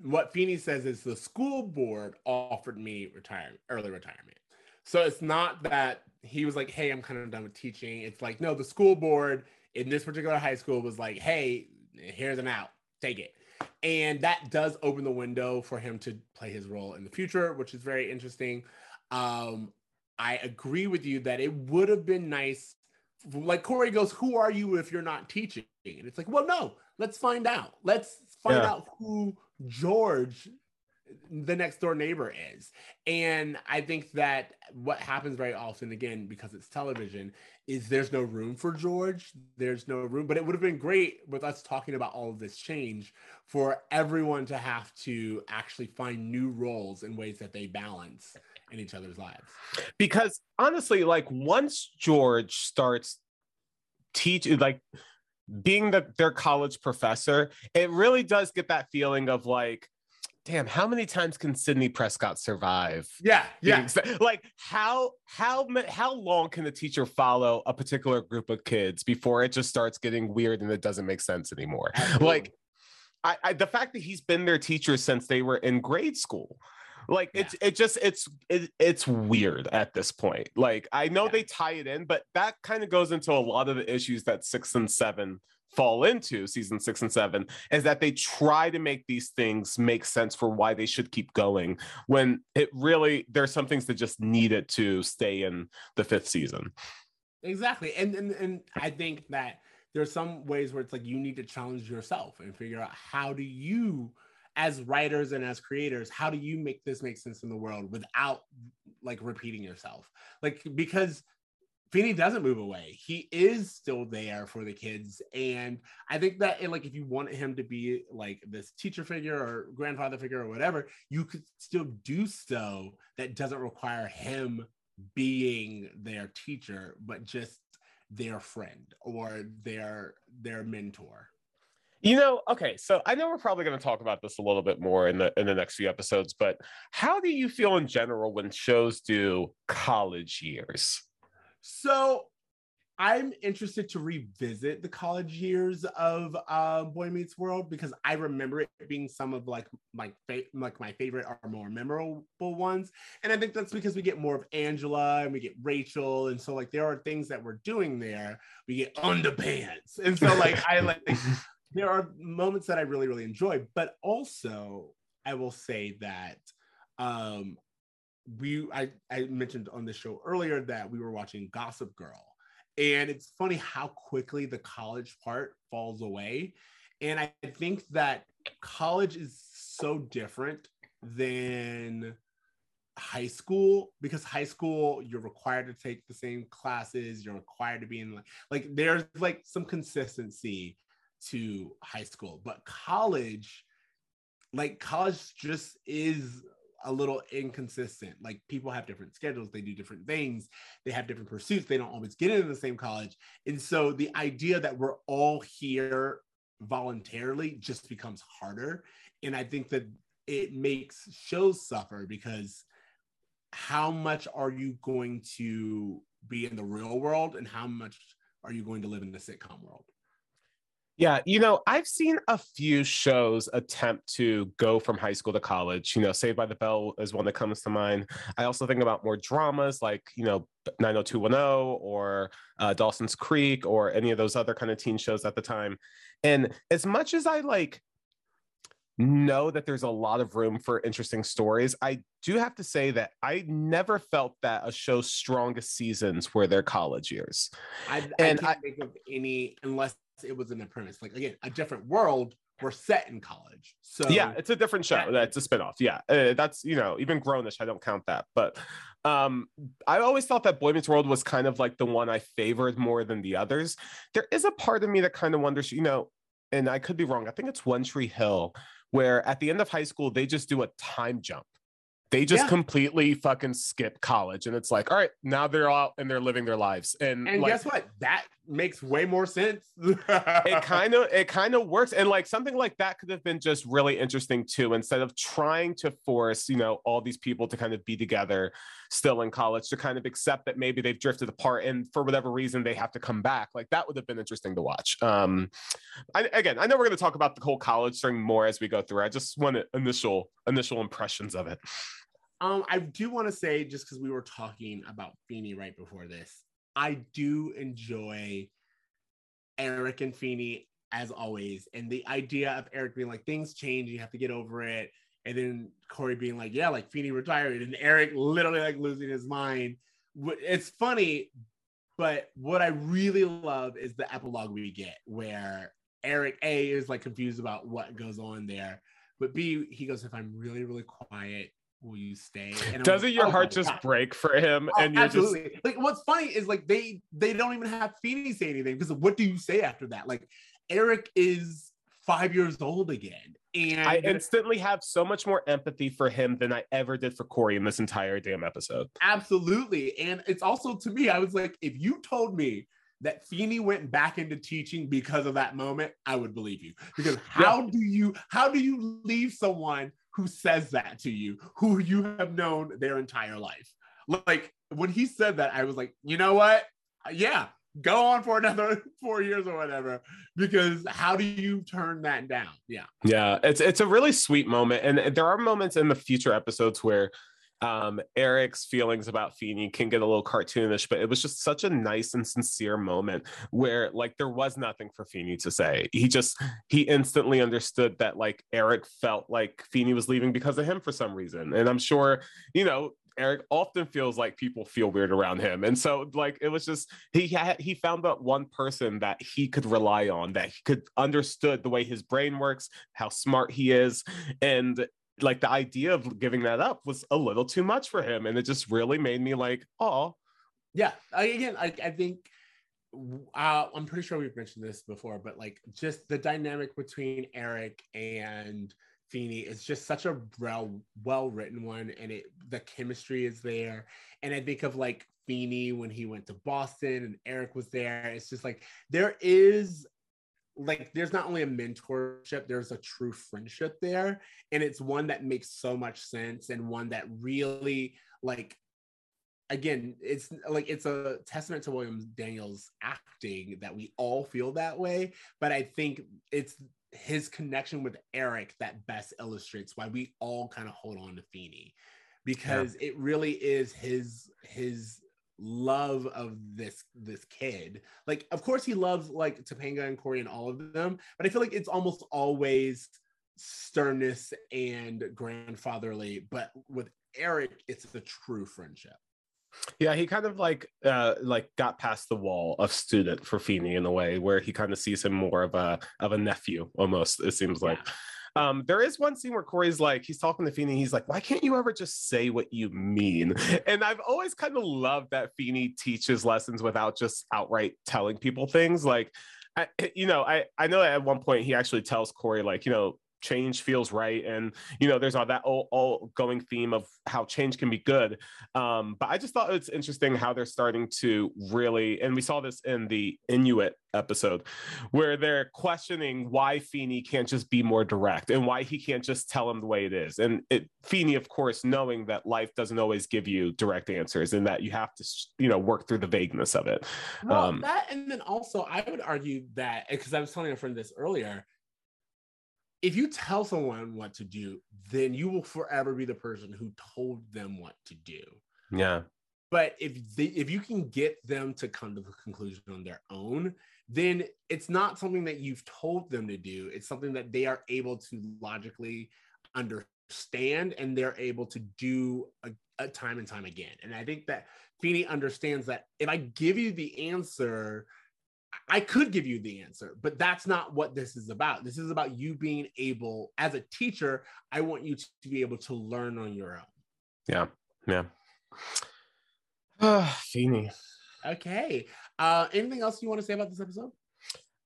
what Feeny says is the school board offered me retirement, early retirement. So it's not that he was like, "Hey, I'm kind of done with teaching." It's like, no, the school board in this particular high school was like, "Hey, here's an out, take it," and that does open the window for him to play his role in the future, which is very interesting. Um, I agree with you that it would have been nice. Like Corey goes, "Who are you if you're not teaching?" And it's like, "Well, no, let's find out. Let's find Yeah. out who George, the next door neighbor, is." And I think that what happens very often, again, because it's television, is there's no room for George. There's no room, but it would have been great with us talking about all of this change for everyone to have to actually find new roles in ways that they balance in each other's lives. because honestly, like once George starts teaching, like being the, their college professor, it really does get that feeling of like, damn, how many times can Sidney Prescott survive? Yeah, yeah. Like how how how long can the teacher follow a particular group of kids before it just starts getting weird and it doesn't make sense anymore? Absolutely. Like I, I the fact that he's been their teacher since they were in grade school Like Yeah. it's it just it's it, it's weird at this point. Like I know Yeah. they tie it in, but that kind of goes into a lot of the issues that six and seven fall into season six and seven is that they try to make these things make sense for why they should keep going when it really there's some things that just need it to stay in the fifth season. Exactly. And, and and I think that there's some ways where it's like you need to challenge yourself and figure out how do you as writers and as creators, how do you make this make sense in the world without like repeating yourself? Like because Feeny doesn't move away. He is still there for the kids. And I think that and like if you want him to be like this teacher figure or grandfather figure or whatever, you could still do so that doesn't require him being their teacher, but just their friend or their their mentor. You know, okay, so I know we're probably going to talk about this a little bit more in the in the next few episodes, but how do you feel in general when shows do college years? So I'm interested to revisit the college years of uh, Boy Meets World because I remember it being some of like my fa- like my favorite or more memorable ones, and I think that's because we get more of Angela and we get Rachel, and so like there are things that we're doing there. We get underpants, and so like I like there are moments that I really really enjoy, but also I will say that um we I, I mentioned on the show earlier that we were watching Gossip Girl. And it's funny how quickly the college part falls away. And I think that college is so different than high school because high school you're required to take the same classes you're required to be in like like there's like some consistency to high school but college like college just is a little inconsistent. Like people have different schedules, they do different things, they have different pursuits, they don't always get into the same college. And so the idea that we're all here voluntarily just becomes harder. And I think that it makes shows suffer because how much are you going to be in the real world and how much are you going to live in the sitcom world? Yeah, you know, I've seen a few shows attempt to go from high school to college. You know, Saved by the Bell is one that comes to mind. I also think about more dramas like, you know, 90210 or uh, Dawson's Creek or any of those other kind of teen shows at the time. And as much as I like know that there's a lot of room for interesting stories, I do have to say that I never felt that a show's strongest seasons were their college years. I, And I can't think of any unless it was the premise. Like again, a different world. We're set in college, so yeah it's a different show that- that's a spinoff yeah uh, that's you know even grownish i don't count that but um i always thought that boy meets world was kind of like the one i favored more than the others there is a part of me that kind of wonders you know and i could be wrong i think it's one tree hill where at the end of high school they just do a time jump they just Yeah. completely fucking skip college and it's like all right now they're out and they're living their lives and, And like, guess what? That makes way more sense. it kind of it kind of works and like something like that could have been just really interesting too instead of trying to force you know all these people to kind of be together still in college to kind of accept that maybe they've drifted apart and for whatever reason they have to come back like that would have been interesting to watch. Um I, again i know we're going to talk about the whole college thing more as we go through. I just wanted initial initial impressions of it. Um, I do want to say just because we were talking about Feeny right before this, I do enjoy Eric and Feeny as always, and the idea of Eric being like things change, you have to get over it, and then Corey being like, yeah, like Feeny retired, and Eric literally like losing his mind. It's funny, but what I really love is the epilogue we get where Eric A is like confused about what goes on there, but B he goes, if I'm really really quiet, will you stay? And doesn't like, your "Oh heart just God." break for him Oh, and you're just absolutely. like what's funny is like they they don't even have Feeny say anything because what do you say after that? Like Eric is five years old again, and I instantly have so much more empathy for him than I ever did for Corey in this entire damn episode. absolutely. And it's also to me, I was like, if you told me that Feeny went back into teaching because of that moment, I would believe you. Because how do you how do you leave someone who says that to you, who you have known their entire life? Like when he said that, I was like, you know what? Yeah, go on for another four years or whatever. Because how do you turn that down? Yeah. Yeah. It's it's a really sweet moment. And there are moments in the future episodes where um, Eric's feelings about Feeny can get a little cartoonish, but it was just such a nice and sincere moment where like there was nothing for Feeny to say. He just he instantly understood that like Eric felt like Feeny was leaving because of him for some reason. And I'm sure, you know, Eric often feels like people feel weird around him. And so like it was just he had he found that one person that he could rely on, that he could understood the way his brain works, how smart he is. And like the idea of giving that up was a little too much for him. And it just really made me like, oh. Yeah. I, again, I, I think uh, I'm pretty sure we've mentioned this before, but like just the dynamic between Eric and Feeny is just such a well well written one, and it the chemistry is there. And I think of like Feeny when he went to Boston and Eric was there. It's just like there is like there's not only a mentorship, there's a true friendship there, and it's one that makes so much sense and one that really like again, it's like it's a testament to William Daniels acting that we all feel that way. But I think it's his connection with Eric that best illustrates why we all kind of hold on to Feeny because yeah. it really is his his love of this this kid. Like, of course, he loves like Topanga and Cory and all of them, but I feel like it's almost always sternness and grandfatherly. But with Eric, it's the true friendship. Yeah, he kind of like uh like got past the wall of student for Feeny in a way where he kind of sees him more of a of a nephew almost, it seems like. Yeah. Um, there is one scene where Corey's like, he's talking to Feeny, he's like, why can't you ever just say what you mean? And I've always kind of loved that Feeny teaches lessons without just outright telling people things. Like, I, you know, I, I know at one point he actually tells Corey, like, you know, change feels right and you know there's all that all, all going theme of how change can be good um, but i just thought it's interesting how they're starting to really and we saw this in the inuit episode where they're questioning why Feeny can't just be more direct and why he can't just tell him the way it is. And it Feeny, of course, knowing that life doesn't always give you direct answers and that you have to, you know, work through the vagueness of it. Well, um, that and then also I would argue that because I was telling a friend this earlier, if you tell someone what to do, then you will forever be the person who told them what to do. Yeah. But if they, if you can get them to come to the conclusion on their own, then it's not something that you've told them to do. It's something that they are able to logically understand and they're able to do a, a time and time again. And I think that Feeny understands that if I give you the answer, I could give you the answer, but that's not what this is about. This is about you being able, as a teacher, I want you to be able to learn on your own. Yeah. Yeah. Ah, Feeny. Okay. Uh, anything else you want to say about this episode?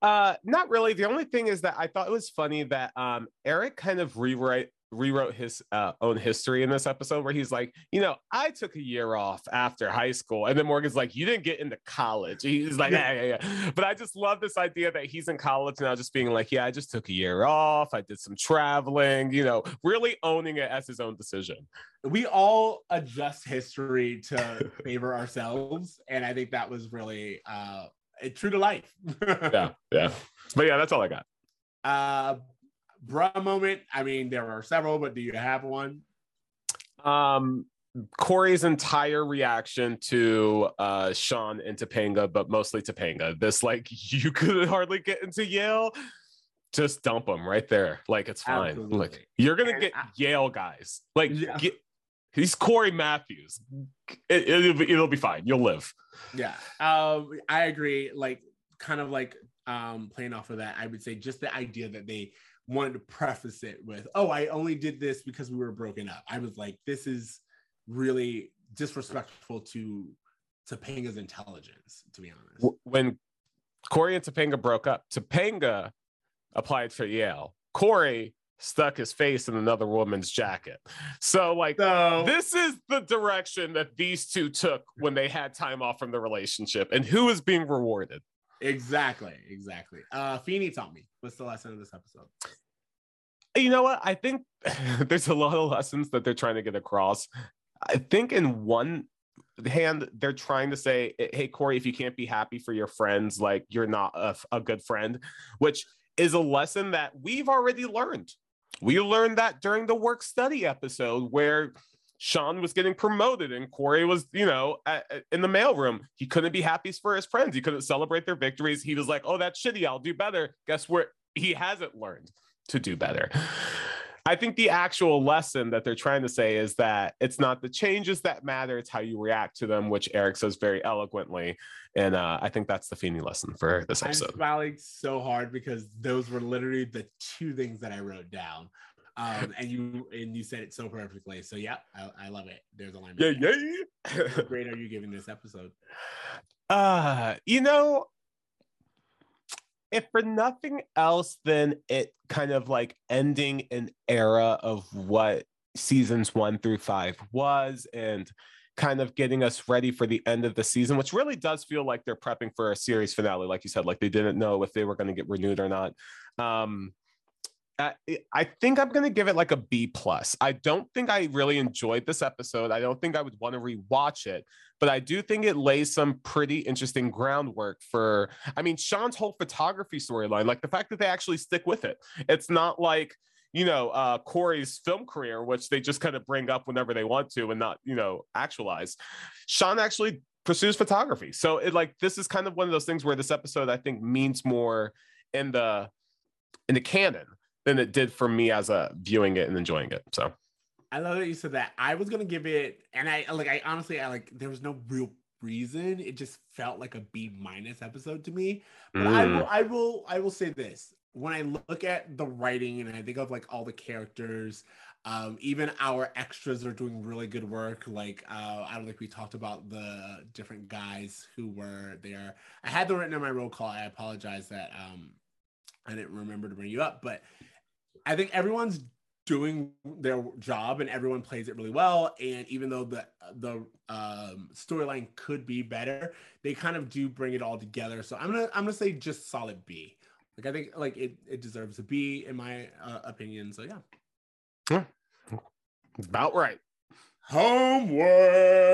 Uh, not really. The only thing is that I thought it was funny that um Eric kind of rewrite rewrote his uh, own history in this episode where he's like, you know, I took a year off after high school. And then Morgan's like, you didn't get into college. He's like, yeah, yeah, yeah. But I just love this idea that he's in college now, just being like, yeah, I just took a year off. I did some traveling, you know, really owning it as his own decision. We all adjust history to favor ourselves. And I think that was really uh, true to life. yeah, yeah. But yeah, that's all I got. Uh, bruh moment? I mean, there are several, but do you have one? Um, Cory's entire reaction to uh Sean and Topanga, but mostly Topanga. This like you could hardly get into Yale. Just dump them right there. Like it's fine. Absolutely. Like you're gonna get Yale guys. Like yeah. get, he's Corey Matthews. It, will be, it'll be fine. You'll live. Yeah. Um, I agree. Like kind of like um playing off of that, I would say just the idea that they wanted to preface it with, "Oh, I only did this because we were broken up." I was like, "This is really disrespectful to Topanga's intelligence." To be honest, when Corey and Topanga broke up, Topanga applied for Yale. Corey stuck his face in another woman's jacket. So, like, so, this is the direction that these two took when they had time off from the relationship, and who is being rewarded? Exactly, exactly. Uh Feeny taught me. What's the lesson of this episode? You know what? I think there's a lot of lessons that they're trying to get across. I think in one hand they're trying to say hey corey if you can't be happy for your friends like you're not a, a good friend which is a lesson that we've already learned we learned that during the work study episode where Sean was getting promoted and Corey was, you know, at, at, in the mailroom. He couldn't be happy for his friends. He couldn't celebrate their victories. He was like, oh, that's shitty. I'll do better. Guess what? He hasn't learned to do better. I think the actual lesson that they're trying to say is that it's not the changes that matter, it's how you react to them, which Eric says very eloquently. And uh, I think that's the Feeny lesson for this episode. I'm smiling so hard because those were literally the two things that I wrote down. Um, and you and you said it so perfectly. So yeah, I, I love it. There's a line. Yeah, yeah. How great are you giving this episode? Uh, you know, if for nothing else, then it kind of like ending an era of what seasons one through five was and kind of getting us ready for the end of the season, which really does feel like they're prepping for a series finale. Like you said, like they didn't know if they were going to get renewed or not. Um, I, think I'm going to give it like a B plus. I don't think I really enjoyed this episode. I don't think I would want to rewatch it, but I do think it lays some pretty interesting groundwork for. I mean, Sean's whole photography storyline, like the fact that they actually stick with it. It's not like you know uh, Corey's film career, which they just kind of bring up whenever they want to and not you know actualize. Sean actually pursues photography, so it like this is kind of one of those things where this episode I think means more in the in the canon than it did for me as a viewing it and enjoying it. So I love that you said that. I was gonna give it, and I like I honestly I like there was no real reason. It just felt like a B minus episode to me. But mm. I will I will I will say this. When I look at the writing and I think of like all the characters, um, even our extras are doing really good work. Like uh, I don't think we talked about the different guys who were there. I had them written in my roll call. I apologize that um, I didn't remember to bring you up, but I think everyone's doing their job and everyone plays it really well. And even though the the um, storyline could be better, they kind of do bring it all together. So I'm gonna I'm gonna say just solid B. Like I think like it it deserves a B in my uh, opinion. So yeah. Yeah, about right. Homework.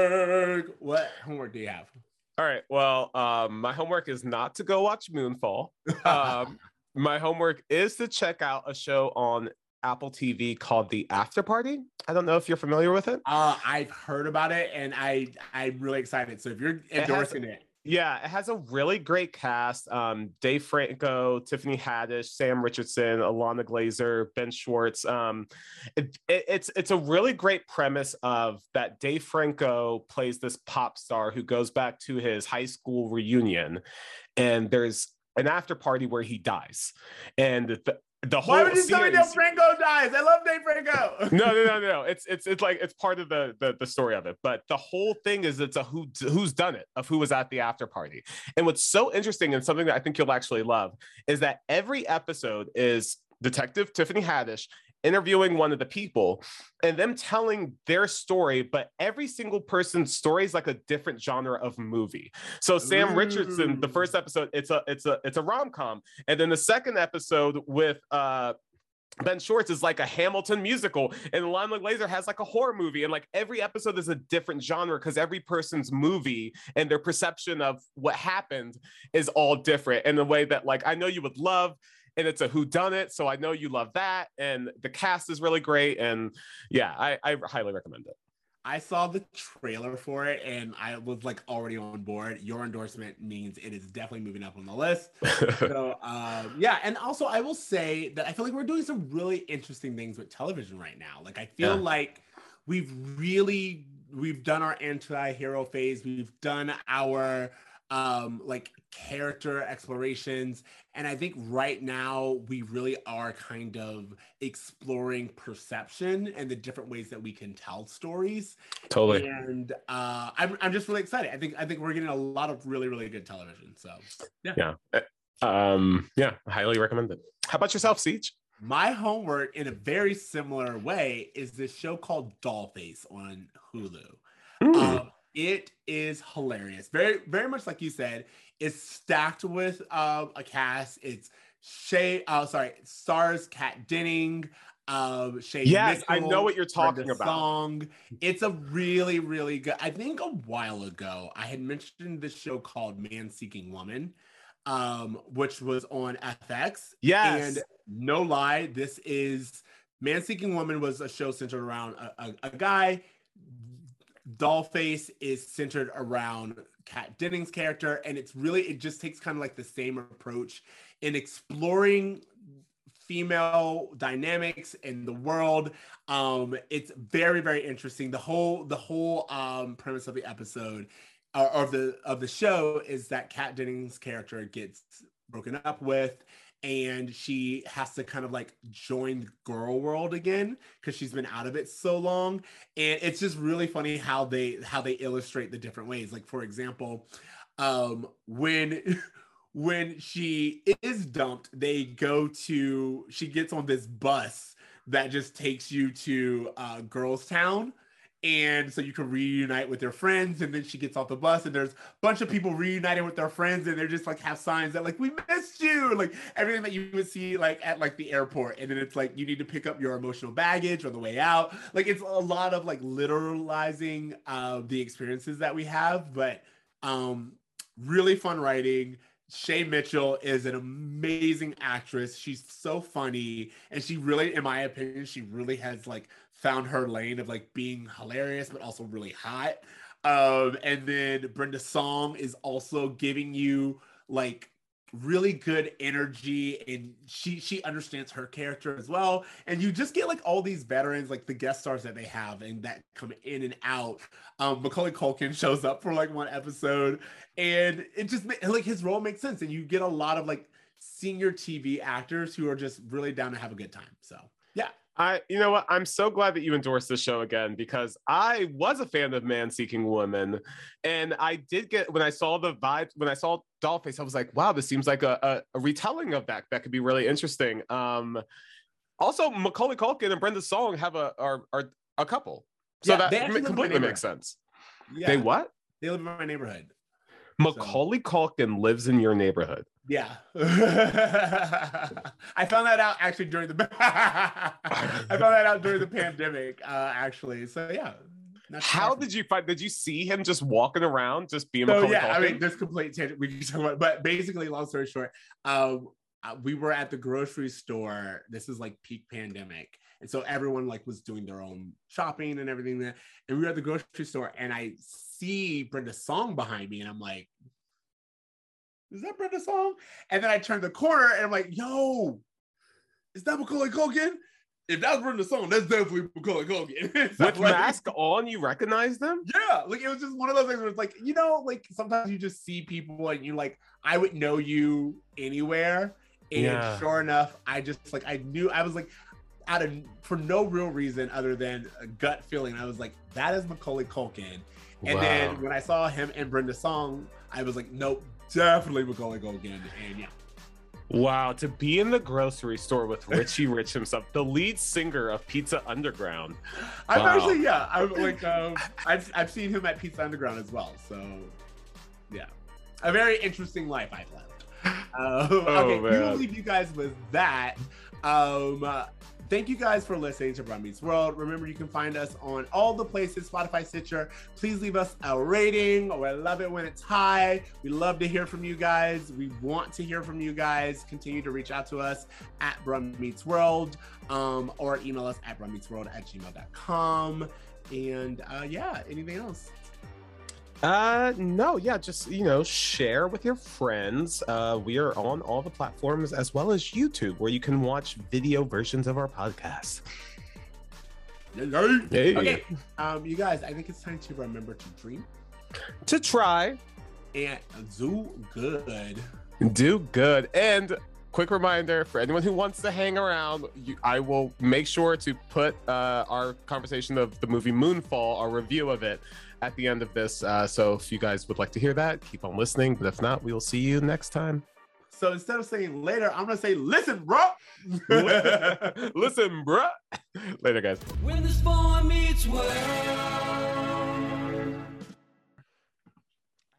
What homework do you have? All right. Well, um, my homework is not to go watch Moonfall. Um, my homework is to check out a show on Apple TV called The After Party. I don't know if you're familiar with it. Uh, I've heard about it and I I'm really excited. So if you're endorsing it, has, it yeah, it has a really great cast. Um, Dave Franco, Tiffany Haddish, Sam Richardson, Ilana Glazer, Ben Schwartz. Um, it, it, it's it's a really great premise of that Dave Franco plays this pop star who goes back to his high school reunion, and there's an after party where he dies, and the, the whole. Why would you tell me Dave Franco dies? I love Dave Franco. no, no, no, no. It's it's it's like it's part of the, the the story of it. But the whole thing is it's a who who's done it of who was at the after party. And what's so interesting and something that I think you'll actually love is that every episode is Detective Tiffany Haddish interviewing one of the people and them telling their story, but every single person's story is like a different genre of movie. So Sam Ooh. Richardson, the first episode, it's a it's a it's a rom-com. And then the second episode with uh Ben Schwartz is like a Hamilton musical, and Ilana Glazer has like a horror movie, and like every episode is a different genre because every person's movie and their perception of what happened is all different. In the way that, like, I know you would love and it's a who done it so i know you love that and the cast is really great and yeah i, I highly recommend it I saw the trailer for it and I was like already on board. Your endorsement means it is definitely moving up on the list. so um, yeah, and also I will say that I feel like we're doing some really interesting things with television right now. Like I feel yeah. like we've really we've done our anti-hero phase. We've done our um like character explorations and i think right now we really are kind of exploring perception and the different ways that we can tell stories. Totally. And uh i'm, I'm just really excited. I think i think we're getting a lot of really really good television so. Yeah. Yeah. Eh, um yeah highly recommend it. How about yourself siege? My homework in a very similar way is this show called dollface on hulu. Mm. um, it is hilarious. Very, very much like you said, it's stacked with um, a cast. It's Shay, uh, sorry, stars Kat Denning, Um, Shay Yes, I know what you're talking about. Song. It's a really, really good. I think a while ago I had mentioned this show called Man Seeking Woman, um, which was on FX. Yes. And no lie, this is Man Seeking Woman was a show centered around a, a, a guy. Dollface is centered around Kat Dennings' character, and it's really it just takes kind of like the same approach in exploring female dynamics in the world. Um, it's very very interesting. The whole the whole um, premise of the episode or of the of the show is that Kat Dennings' character gets broken up with and she has to kind of like join girl world again because she's been out of it so long. And it's just really funny how they how they illustrate the different ways. Like for example um when when she is dumped they go to she gets on this bus that just takes you to uh girls town and so you can reunite with your friends and then she gets off the bus and there's a bunch of people reuniting with their friends and they're just like have signs that like we missed you like everything that you would see like at like the airport and then it's like you need to pick up your emotional baggage on the way out. Like it's a lot of like literalizing uh, the experiences that we have but um really fun writing Shay Mitchell is an amazing actress. She's so funny, and she really, in my opinion, she really has like found her lane of like being hilarious, but also really hot. Um, and then Brenda Song is also giving you like really good energy and she she understands her character as well. And you just get like all these veterans like the guest stars that they have and that come in and out. Um macaulay culkin shows up for like one episode and it just like his role makes sense and you get a lot of like senior tv actors who are just really down to have a good time. So yeah I, you know what? I'm so glad that you endorsed this show again because I was a fan of Man Seeking Woman, and I did get when I saw the vibe when I saw Dollface, I was like, wow, this seems like a, a, a retelling of that that could be really interesting. Um, also, Macaulay Culkin and Brenda Song have a are, are a couple, so Yeah, that actually ma- live in my completely makes sense. yeah They what? they live in my neighborhood Macaulay Culkin lives in your neighborhood. Yeah. I found that out actually during the I found that out during the pandemic, uh, actually. So yeah. How did you find? Did you see him just walking around, just being so yeah, I mean, this complete tangent we can talk about, but basically, long story short, um, uh, we were at the grocery store. This is like peak pandemic, and so everyone like was doing their own shopping and everything. There, and we were at the grocery store, and I see Brenda Song behind me, and I'm like, "Is that Brenda Song?" And then I turn the corner, and I'm like, "Yo, is that Macaulay Culkin?" If that's Brenda Song, that's definitely Macaulay Culkin. With like- mask on, you recognize them? yeah, like it was just one of those things where it's like, you know, like sometimes you just see people and you like, I would know you anywhere. And Yeah. sure enough, I just like I knew I was like out of for no real reason other than a gut feeling. I was like, that is Macaulay Culkin. And Wow. then when I saw him and Brenda Song, I was like, nope, definitely we're going to go again. And yeah. Wow, to be in the grocery store with Richie Rich himself, the lead singer of Pizza Underground. I've Wow. actually, yeah, I'm like, um, I've, I've seen him at Pizza Underground as well. So, yeah, a very interesting life I've lived. Uh, okay, we will leave you guys with that. Um, uh, thank you guys for listening to Brown World. Remember, you can find us on all the places Spotify, Stitcher. Please leave us a rating. Oh, I love it when it's high. We love to hear from you guys. We want to hear from you guys. Continue to reach out to us at Brum World um, or email us at brummeetsworld at gmail.com. And uh, yeah, anything else? Uh, no, yeah, just you know, share with your friends. Uh, we are on all the platforms as well as YouTube, where you can watch video versions of our podcast. Hey. Okay, um, you guys, I think it's time to remember to dream To try, and do good. do good, and quick reminder for anyone who wants to hang around, you, I will make sure to put uh, our conversation of the movie Moonfall, our review of it, at the end of this. Uh, so if you guys would like to hear that, keep on listening. But if not, we will see you next time. So instead of saying later, I'm gonna say listen, bro. Listen, bro. Later, guys. When this boy meets world.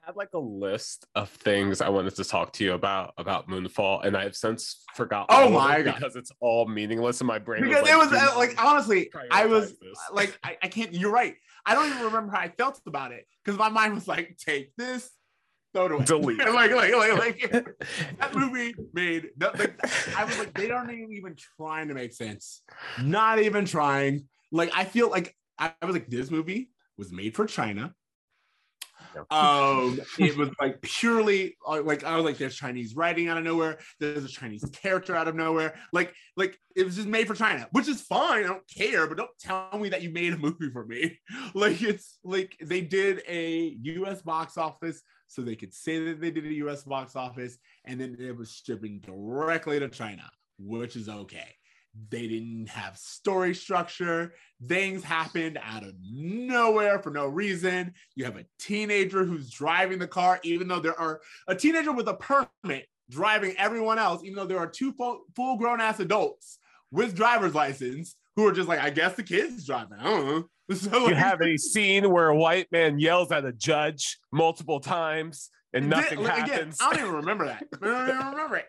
I had like a list of things I wanted to talk to you about about Moonfall, and I have since forgotten. Oh my god! Because it's all meaningless in my brain. Because was it was uh, like honestly, I was this. like, I, I can't. You're right. I don't even remember how I felt about it because my mind was like, take this, throw it away, delete. like, like, like, like that movie made. No, like, I was like, they aren't even trying to make sense. Not even trying. Like, I feel like I, I was like, this movie was made for China. Um, it was like purely uh, like I was like, there's Chinese writing out of nowhere. There's a Chinese character out of nowhere. Like, like it was just made for China, which is fine. I don't care, but don't tell me that you made a movie for me. Like, it's like they did a U.S. box office, so they could say that they did a U.S. box office, and then it was shipping directly to China, which is okay. They didn't have story structure. Things happened out of nowhere for no reason. You have a teenager who's driving the car, even though there are a teenager with a permit driving everyone else, even though there are two full grown ass adults with driver's license who are just like, I guess the kid's driving. I don't know. So, like, you have a scene where a white man yells at a judge multiple times and nothing again, happens. I don't even remember that. I don't even remember it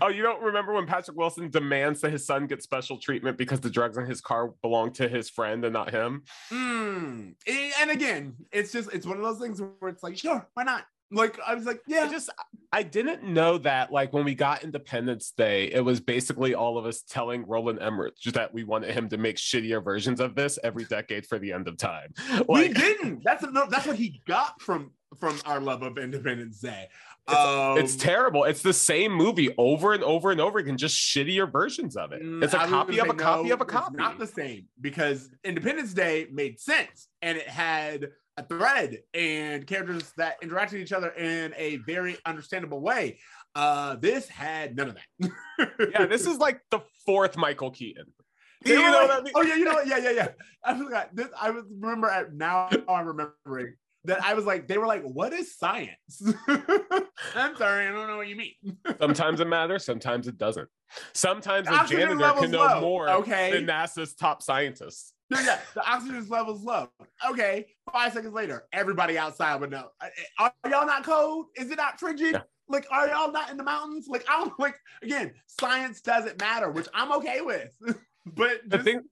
oh, you don't remember when Patrick Wilson demands that his son get special treatment because the drugs in his car belong to his friend and not him? Mm. And again, it's just it's one of those things where it's like, sure, why not? Like I was like, yeah. I just I didn't know that like when we got Independence Day, it was basically all of us telling Roland Emmerich that we wanted him to make shittier versions of this every decade for the end of time. Like, we didn't. That's no, that's what he got from from our love of Independence Day. It's, um, it's, terrible. It's the same movie over and over and over again, just shittier versions of it. Mm, it's a copy of a copy no, of a copy. not the same because Independence Day made sense and it had a thread and characters that interacted with each other in a very understandable way. Uh, this had none of that. yeah, this is like the fourth Michael Keaton. you know like, what I mean? Oh yeah, you know what? Yeah, yeah, yeah. I forgot. This, I was remember at now I'm remembering that I was like, they were like, what is science? I'm sorry, I don't know what you mean. sometimes it matters, sometimes it doesn't. Sometimes a janitor can know low. more okay. than NASA's top scientists. yeah, the oxygen level's low. Okay, five seconds later, everybody outside would know. Are y'all not cold? Is it not frigid? Yeah. Like, are y'all not in the mountains? Like, I don't like again, science doesn't matter, which I'm okay with. but just, the thing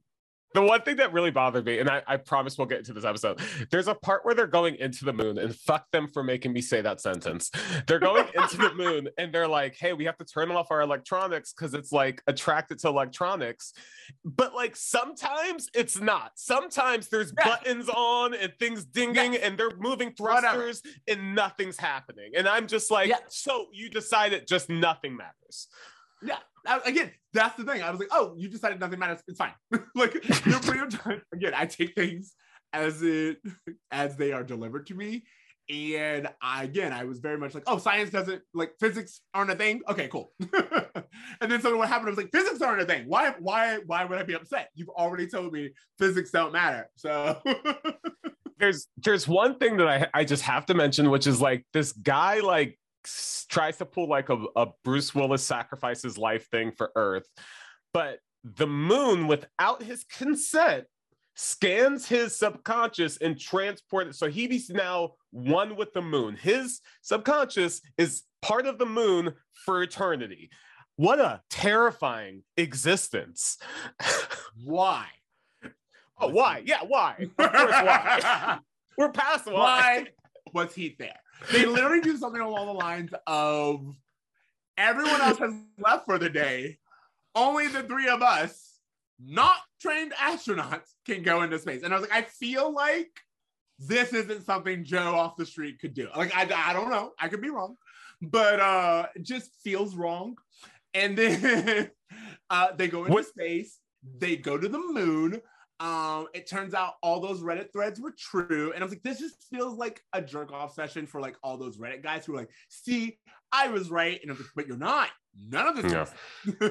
the one thing that really bothered me, and I, I, promise we'll get into this episode, there's a part where they're going into the moon, and fuck them for making me say that sentence. They're going into the moon, and they're like, hey, we have to turn off our electronics because it's like attracted to electronics. But like sometimes it's not. Sometimes there's yeah. buttons on and things dinging, and they're moving thrusters, Whatever. and nothing's happening. And I'm just like, yeah. so you decided just nothing matters. Yeah. Again, that's the thing. I was like, oh, you decided nothing matters. It's fine. like you're pretty much again. I take things as it as they are delivered to me. And I, again, I was very much like, oh, science doesn't like physics aren't a thing. Okay, cool. and then so what happened? I was like, physics aren't a thing. Why? Why? Why would I be upset? You've already told me physics don't matter. So there's there's one thing that I I just have to mention, which is like this guy like tries to pull like a, a Bruce Willis sacrifices life thing for Earth, but the moon, without his consent, scans his subconscious and transport it. So he's now one with the moon. His subconscious is part of the moon for eternity. What a terrifying existence. why? Oh, why? Yeah, why? Of course, why? We're past why. Why was he there? They literally do something along the lines of everyone else has left for the day. Only the three of us, not trained astronauts, can go into space. And I was like, I feel like this isn't something Joe off the street could do. Like, I, I don't know. I could be wrong, but uh, it just feels wrong. And then uh, they go into what? space. They go to the moon. Um, it turns out all those Reddit threads were true. And I was like, this just feels like a jerk off session for like all those Reddit guys who are like, see, I was right. And I was like, but you're not. None of this no.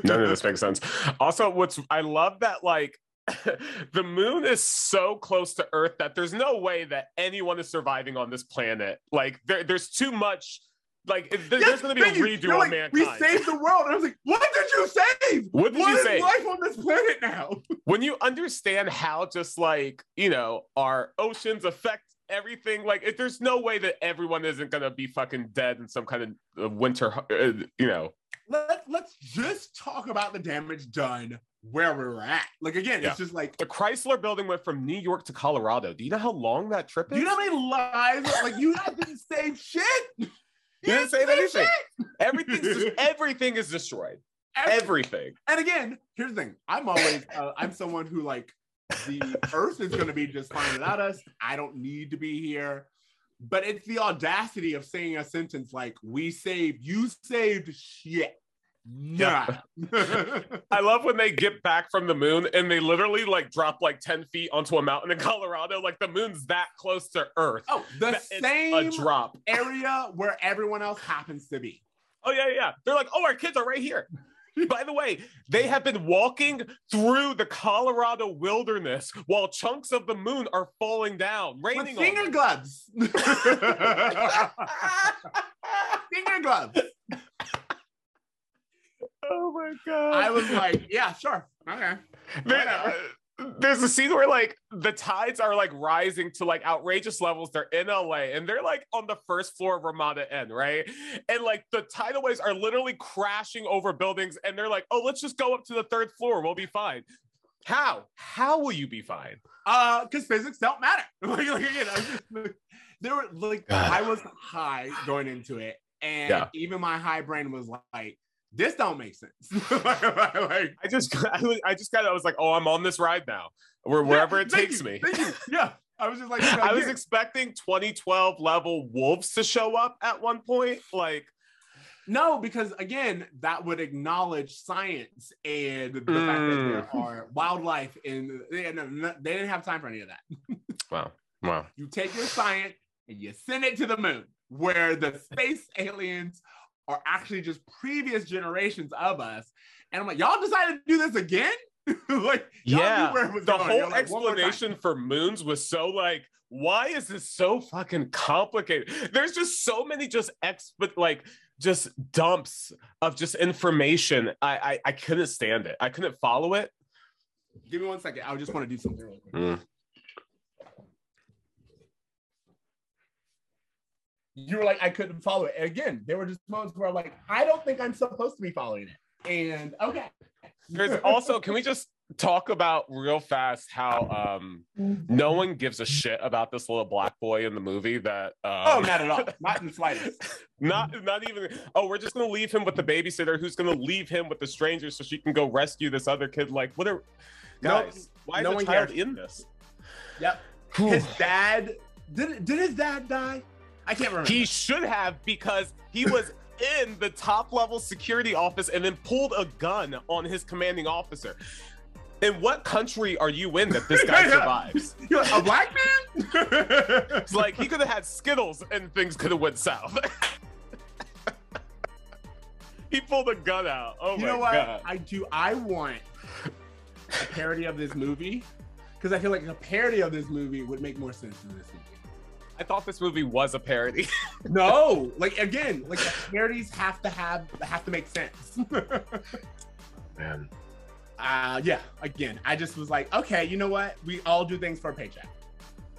None of this makes sense. Also, what's I love that like the moon is so close to Earth that there's no way that anyone is surviving on this planet. Like there, there's too much like yes, there's going to be a redo on like, mankind. We saved the world. And I was like, what did you save? What did what you save? life on this planet now? when you understand how just like you know our oceans affect everything like if there's no way that everyone isn't gonna be fucking dead in some kind of winter, uh, you know. Let, let's just talk about the damage done where we're at. Like again, Yeah. it's just like The Chrysler building went from New York to Colorado. Do you know how long that trip is? do you know how many lives? Like you guys didn't save shit. You didn't save anything. Everything's everything is destroyed. Everything. And again, here's the thing. I'm always uh, I'm someone who like the earth is going to be just fine without us. I don't need to be here. But it's the audacity of saying a sentence like "We saved, you saved shit." Nah. I love when they get back from the moon and they literally like drop like 10 feet onto a mountain in Colorado. Like the moon's that close to Earth. oh, the That- same a drop. area where everyone else happens to be. Oh, yeah, yeah. They're like, oh, our kids are right here. By the way, they have been walking through the Colorado wilderness while chunks of the moon are falling down, With raining on finger gloves. finger gloves. Oh my god! I was like, yeah, sure. Okay. There- Whatever. uh, there's a scene where like the tides are like rising to like outrageous levels. They're in LA and they're like on the first floor of Ramada Inn, right? And like the tidal waves are literally crashing over buildings, and they're like, "Oh, let's just go up to the third floor. We'll be fine." How? How will you be fine? Uh, because physics don't matter. like, like, again, I there were like God. I was high going into it, and Yeah. even my high brain was like, "This don't make sense." like, like, I just, I, was- I just kind of was like, "Oh, I'm on this ride now, where wherever Yeah, it takes you, me." Yeah, I was just like, I was expecting 2012 level wolves to show up at one point, like. No, because again, that would acknowledge science and the fact that there Mm. are wildlife and They, no, they didn't have time for any of that. Wow. Wow. You take your science and you send it to the moon, where the space aliens are actually just previous generations of us. And I'm like, y'all decided to do this again? like, y'all Yeah, knew where it was the going. whole like, "One more time." explanation for moons was so like why is this so fucking complicated there's just so many just exp like just dumps of just information I, I i couldn't stand it i couldn't follow it Give me one second. I just want to do something real quick. Mm. You were like, I couldn't follow it. And again, there were just moments where I'm like, I don't think I'm supposed to be following it. And okay. there's also can we just talk about real fast how um no one gives a shit about this little black boy in the movie that um, Oh, not at all. Not in the slightest. not not even oh we're just gonna leave him with the babysitter who's gonna leave him with the stranger so she can go rescue this other kid like what are No- guys why no is one the child cares. in this Yep. His dad did did his dad die? I can't remember. he should have because he was in the top level security office and then pulled a gun on his commanding officer in what country are you in that this guy survives like, a black man? it's like he could have had skittles and things could have went south he pulled a gun out oh you my know what? god I do. I want a parody of this movie because I feel like a parody of this movie would make more sense than this movie. I thought this movie was a parody. No, like again, like parodies have to have have to make sense. Man. uh yeah, again, I just was like, okay, you know what? We all do things for a paycheck.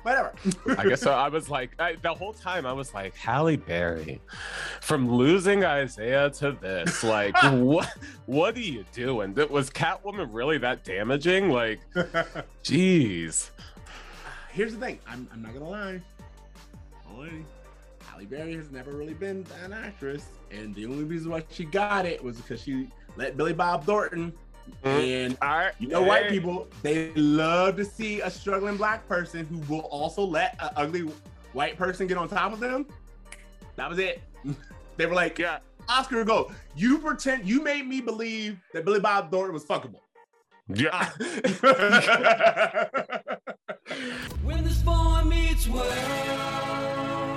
Whatever. I guess so. I was like, I, the whole time I was like, Halle Berry, from losing Isaiah to this, like, what, what are you doing? That was Catwoman really that damaging? Like, jeez. Here's the thing. I'm, I'm not gonna lie. Only Halle Berry has never really been an actress, and the only reason why she got it was because she let Billy Bob Thornton. Mm. And All right, you know, white people they love to see a struggling black person who will also let an ugly white person get on top of them. That was it. they were like, Yeah, Oscar, go. You pretend you made me believe that Billy Bob Thornton was fuckable. yeah. When this boy meets world.